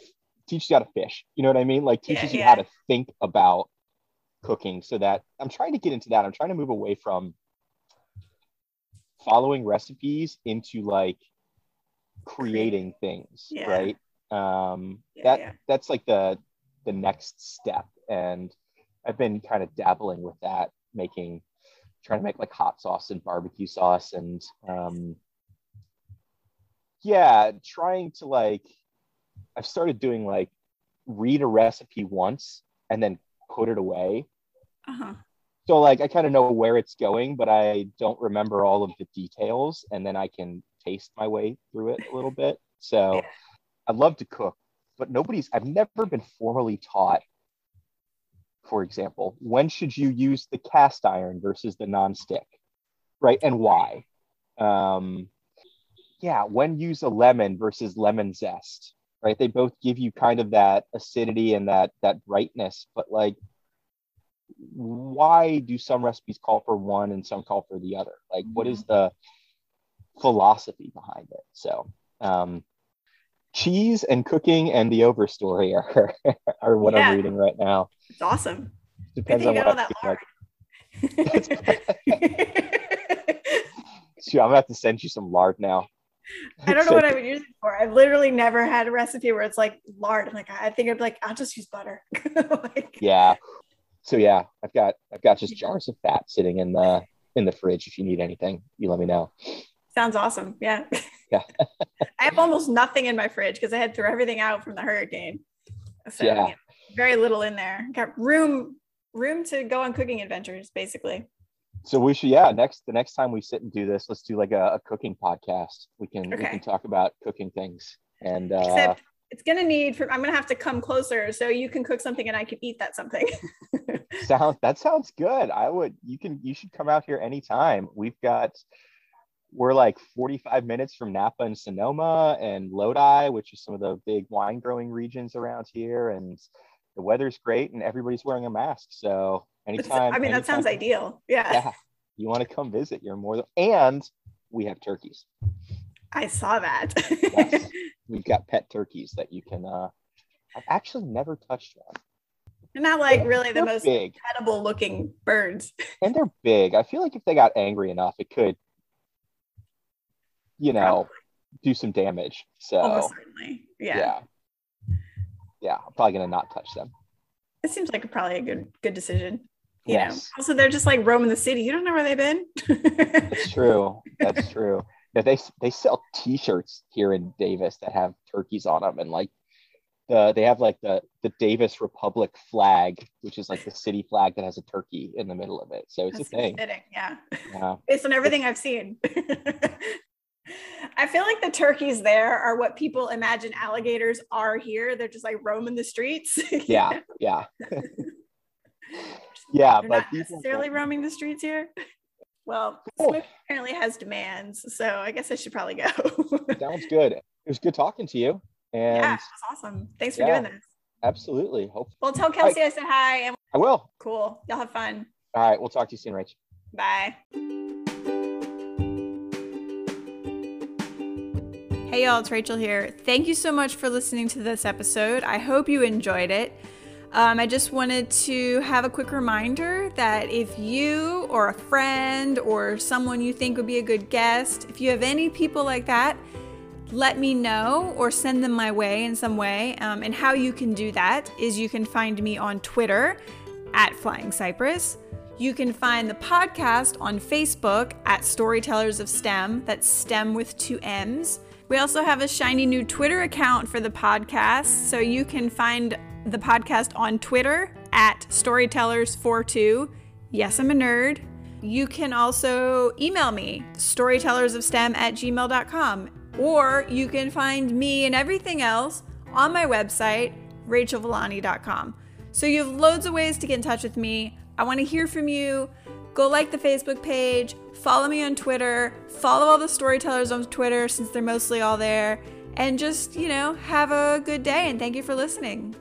teaches you how to fish. You know what I mean? Like Yeah, teaches you how to think about cooking so that I'm trying to get into that. I'm trying to move away from following recipes into like creating things, Yeah. right? Um Yeah, that yeah. that's like the the next step and I've been kind of dabbling with that making trying to make like hot sauce and barbecue sauce and um yeah, trying to like I've started doing like read a recipe once and then put it away Uh-huh. so like I kind of know where it's going, but I don't remember all of the details, and then I can taste my way through it a little bit. So. I love to cook, but nobody's I've never been formally taught. For example, when should you use the cast iron versus the non-stick, right? And why? Um, yeah, when use a lemon versus lemon zest, right? They both give you kind of that acidity and that that brightness, but like why do some recipes call for one and some call for the other? Like, what is the philosophy behind it? So, um, cheese and cooking and the overstory are, [LAUGHS] are what Yeah. I'm reading right now. It's awesome. Depends on what know I that feel like. [LAUGHS] Shoot, I'm gonna have to send you some lard now. I don't [LAUGHS] know what I would use it for. I've literally never had a recipe where it's like lard. I'm like, I think I'd be like, I'll just use butter. like, Yeah. So yeah, I've got I've got just jars of fat sitting in the in the fridge. If you need anything, you let me know. Sounds awesome. Yeah. [LAUGHS] Yeah. I have almost nothing in my fridge because I had threw everything out from the hurricane. So Yeah. know, very little in there. Got room room to go on cooking adventures, basically. So we should, yeah. Next, the next time we sit and do this, let's do like a, a cooking podcast. We can we can talk about cooking things. And uh, Except it's gonna need for I'm gonna have to come closer so you can cook something and I can eat that something. [LAUGHS] sound that sounds good. I would. You can. You should come out here anytime. We've got. We're like 45 minutes from Napa and Sonoma and Lodi, which is some of the big wine growing regions around here, and the weather's great and everybody's wearing a mask. So anytime. I mean, that sounds ideal. Yeah. Yeah. You want to come visit? You're more than. And we have turkeys. I saw that. Yes. [LAUGHS] We've got pet turkeys that you can. uh I've actually never touched one. They're not like really the most big. edible looking birds. [LAUGHS] and they're big. I feel like if they got angry enough, it could, you know, do some damage. So Almost certainly. Yeah. yeah. yeah, I'm probably gonna not touch them. It seems like probably a good good decision. You know. Yes. Also, they're just like roaming the city. You don't know where they've been. That's true. [LAUGHS] That's true. Yeah, they they sell T-shirts here in Davis that have turkeys on them, and like the they have like the the Davis Republic flag, which is like the city flag that has a turkey in the middle of it. So it's That's a thing. fitting, yeah. Yeah. [LAUGHS] Based on everything I've seen. [LAUGHS] I feel like the turkeys there are what people imagine alligators are here. They're just like roaming the streets. [LAUGHS] Yeah, yeah. [LAUGHS] yeah, They're but not these ones necessarily roaming the streets here. Well, Cool. Smith apparently has demands, so I guess I should probably go. [LAUGHS] sounds good. It was good talking to you. And yeah, was awesome. Thanks for Yeah. doing this. absolutely. Hope Well, tell Kelsey I said hi and I will. cool. Y'all have fun. All right, we'll talk to you soon, Rach. Bye. Hey y'all, it's Rachel here. Thank you so much for listening to this episode. I hope you enjoyed it. Um, I just wanted to have a quick reminder that if you or a friend or someone you think would be a good guest, if you have any people like that, let me know or send them my way in some way. Um, and how you can do that is you can find me on Twitter at Flying Cypress. You can find the podcast on Facebook at Storytellers of STEMM. That's STEMM with two M's. We also have a shiny new Twitter account for the podcast, so you can find the podcast on Twitter at Storytellers42. Yes, I'm a nerd. You can also email me, storytellersofstem at gmail.com, or you can find me and everything else on my website, rachelvillani.com. So you have loads of ways to get in touch with me. I want to hear from you. Go like the Facebook page, follow me on Twitter, follow all the storytellers on Twitter since they're mostly all there, and just, you know, have a good day and thank you for listening.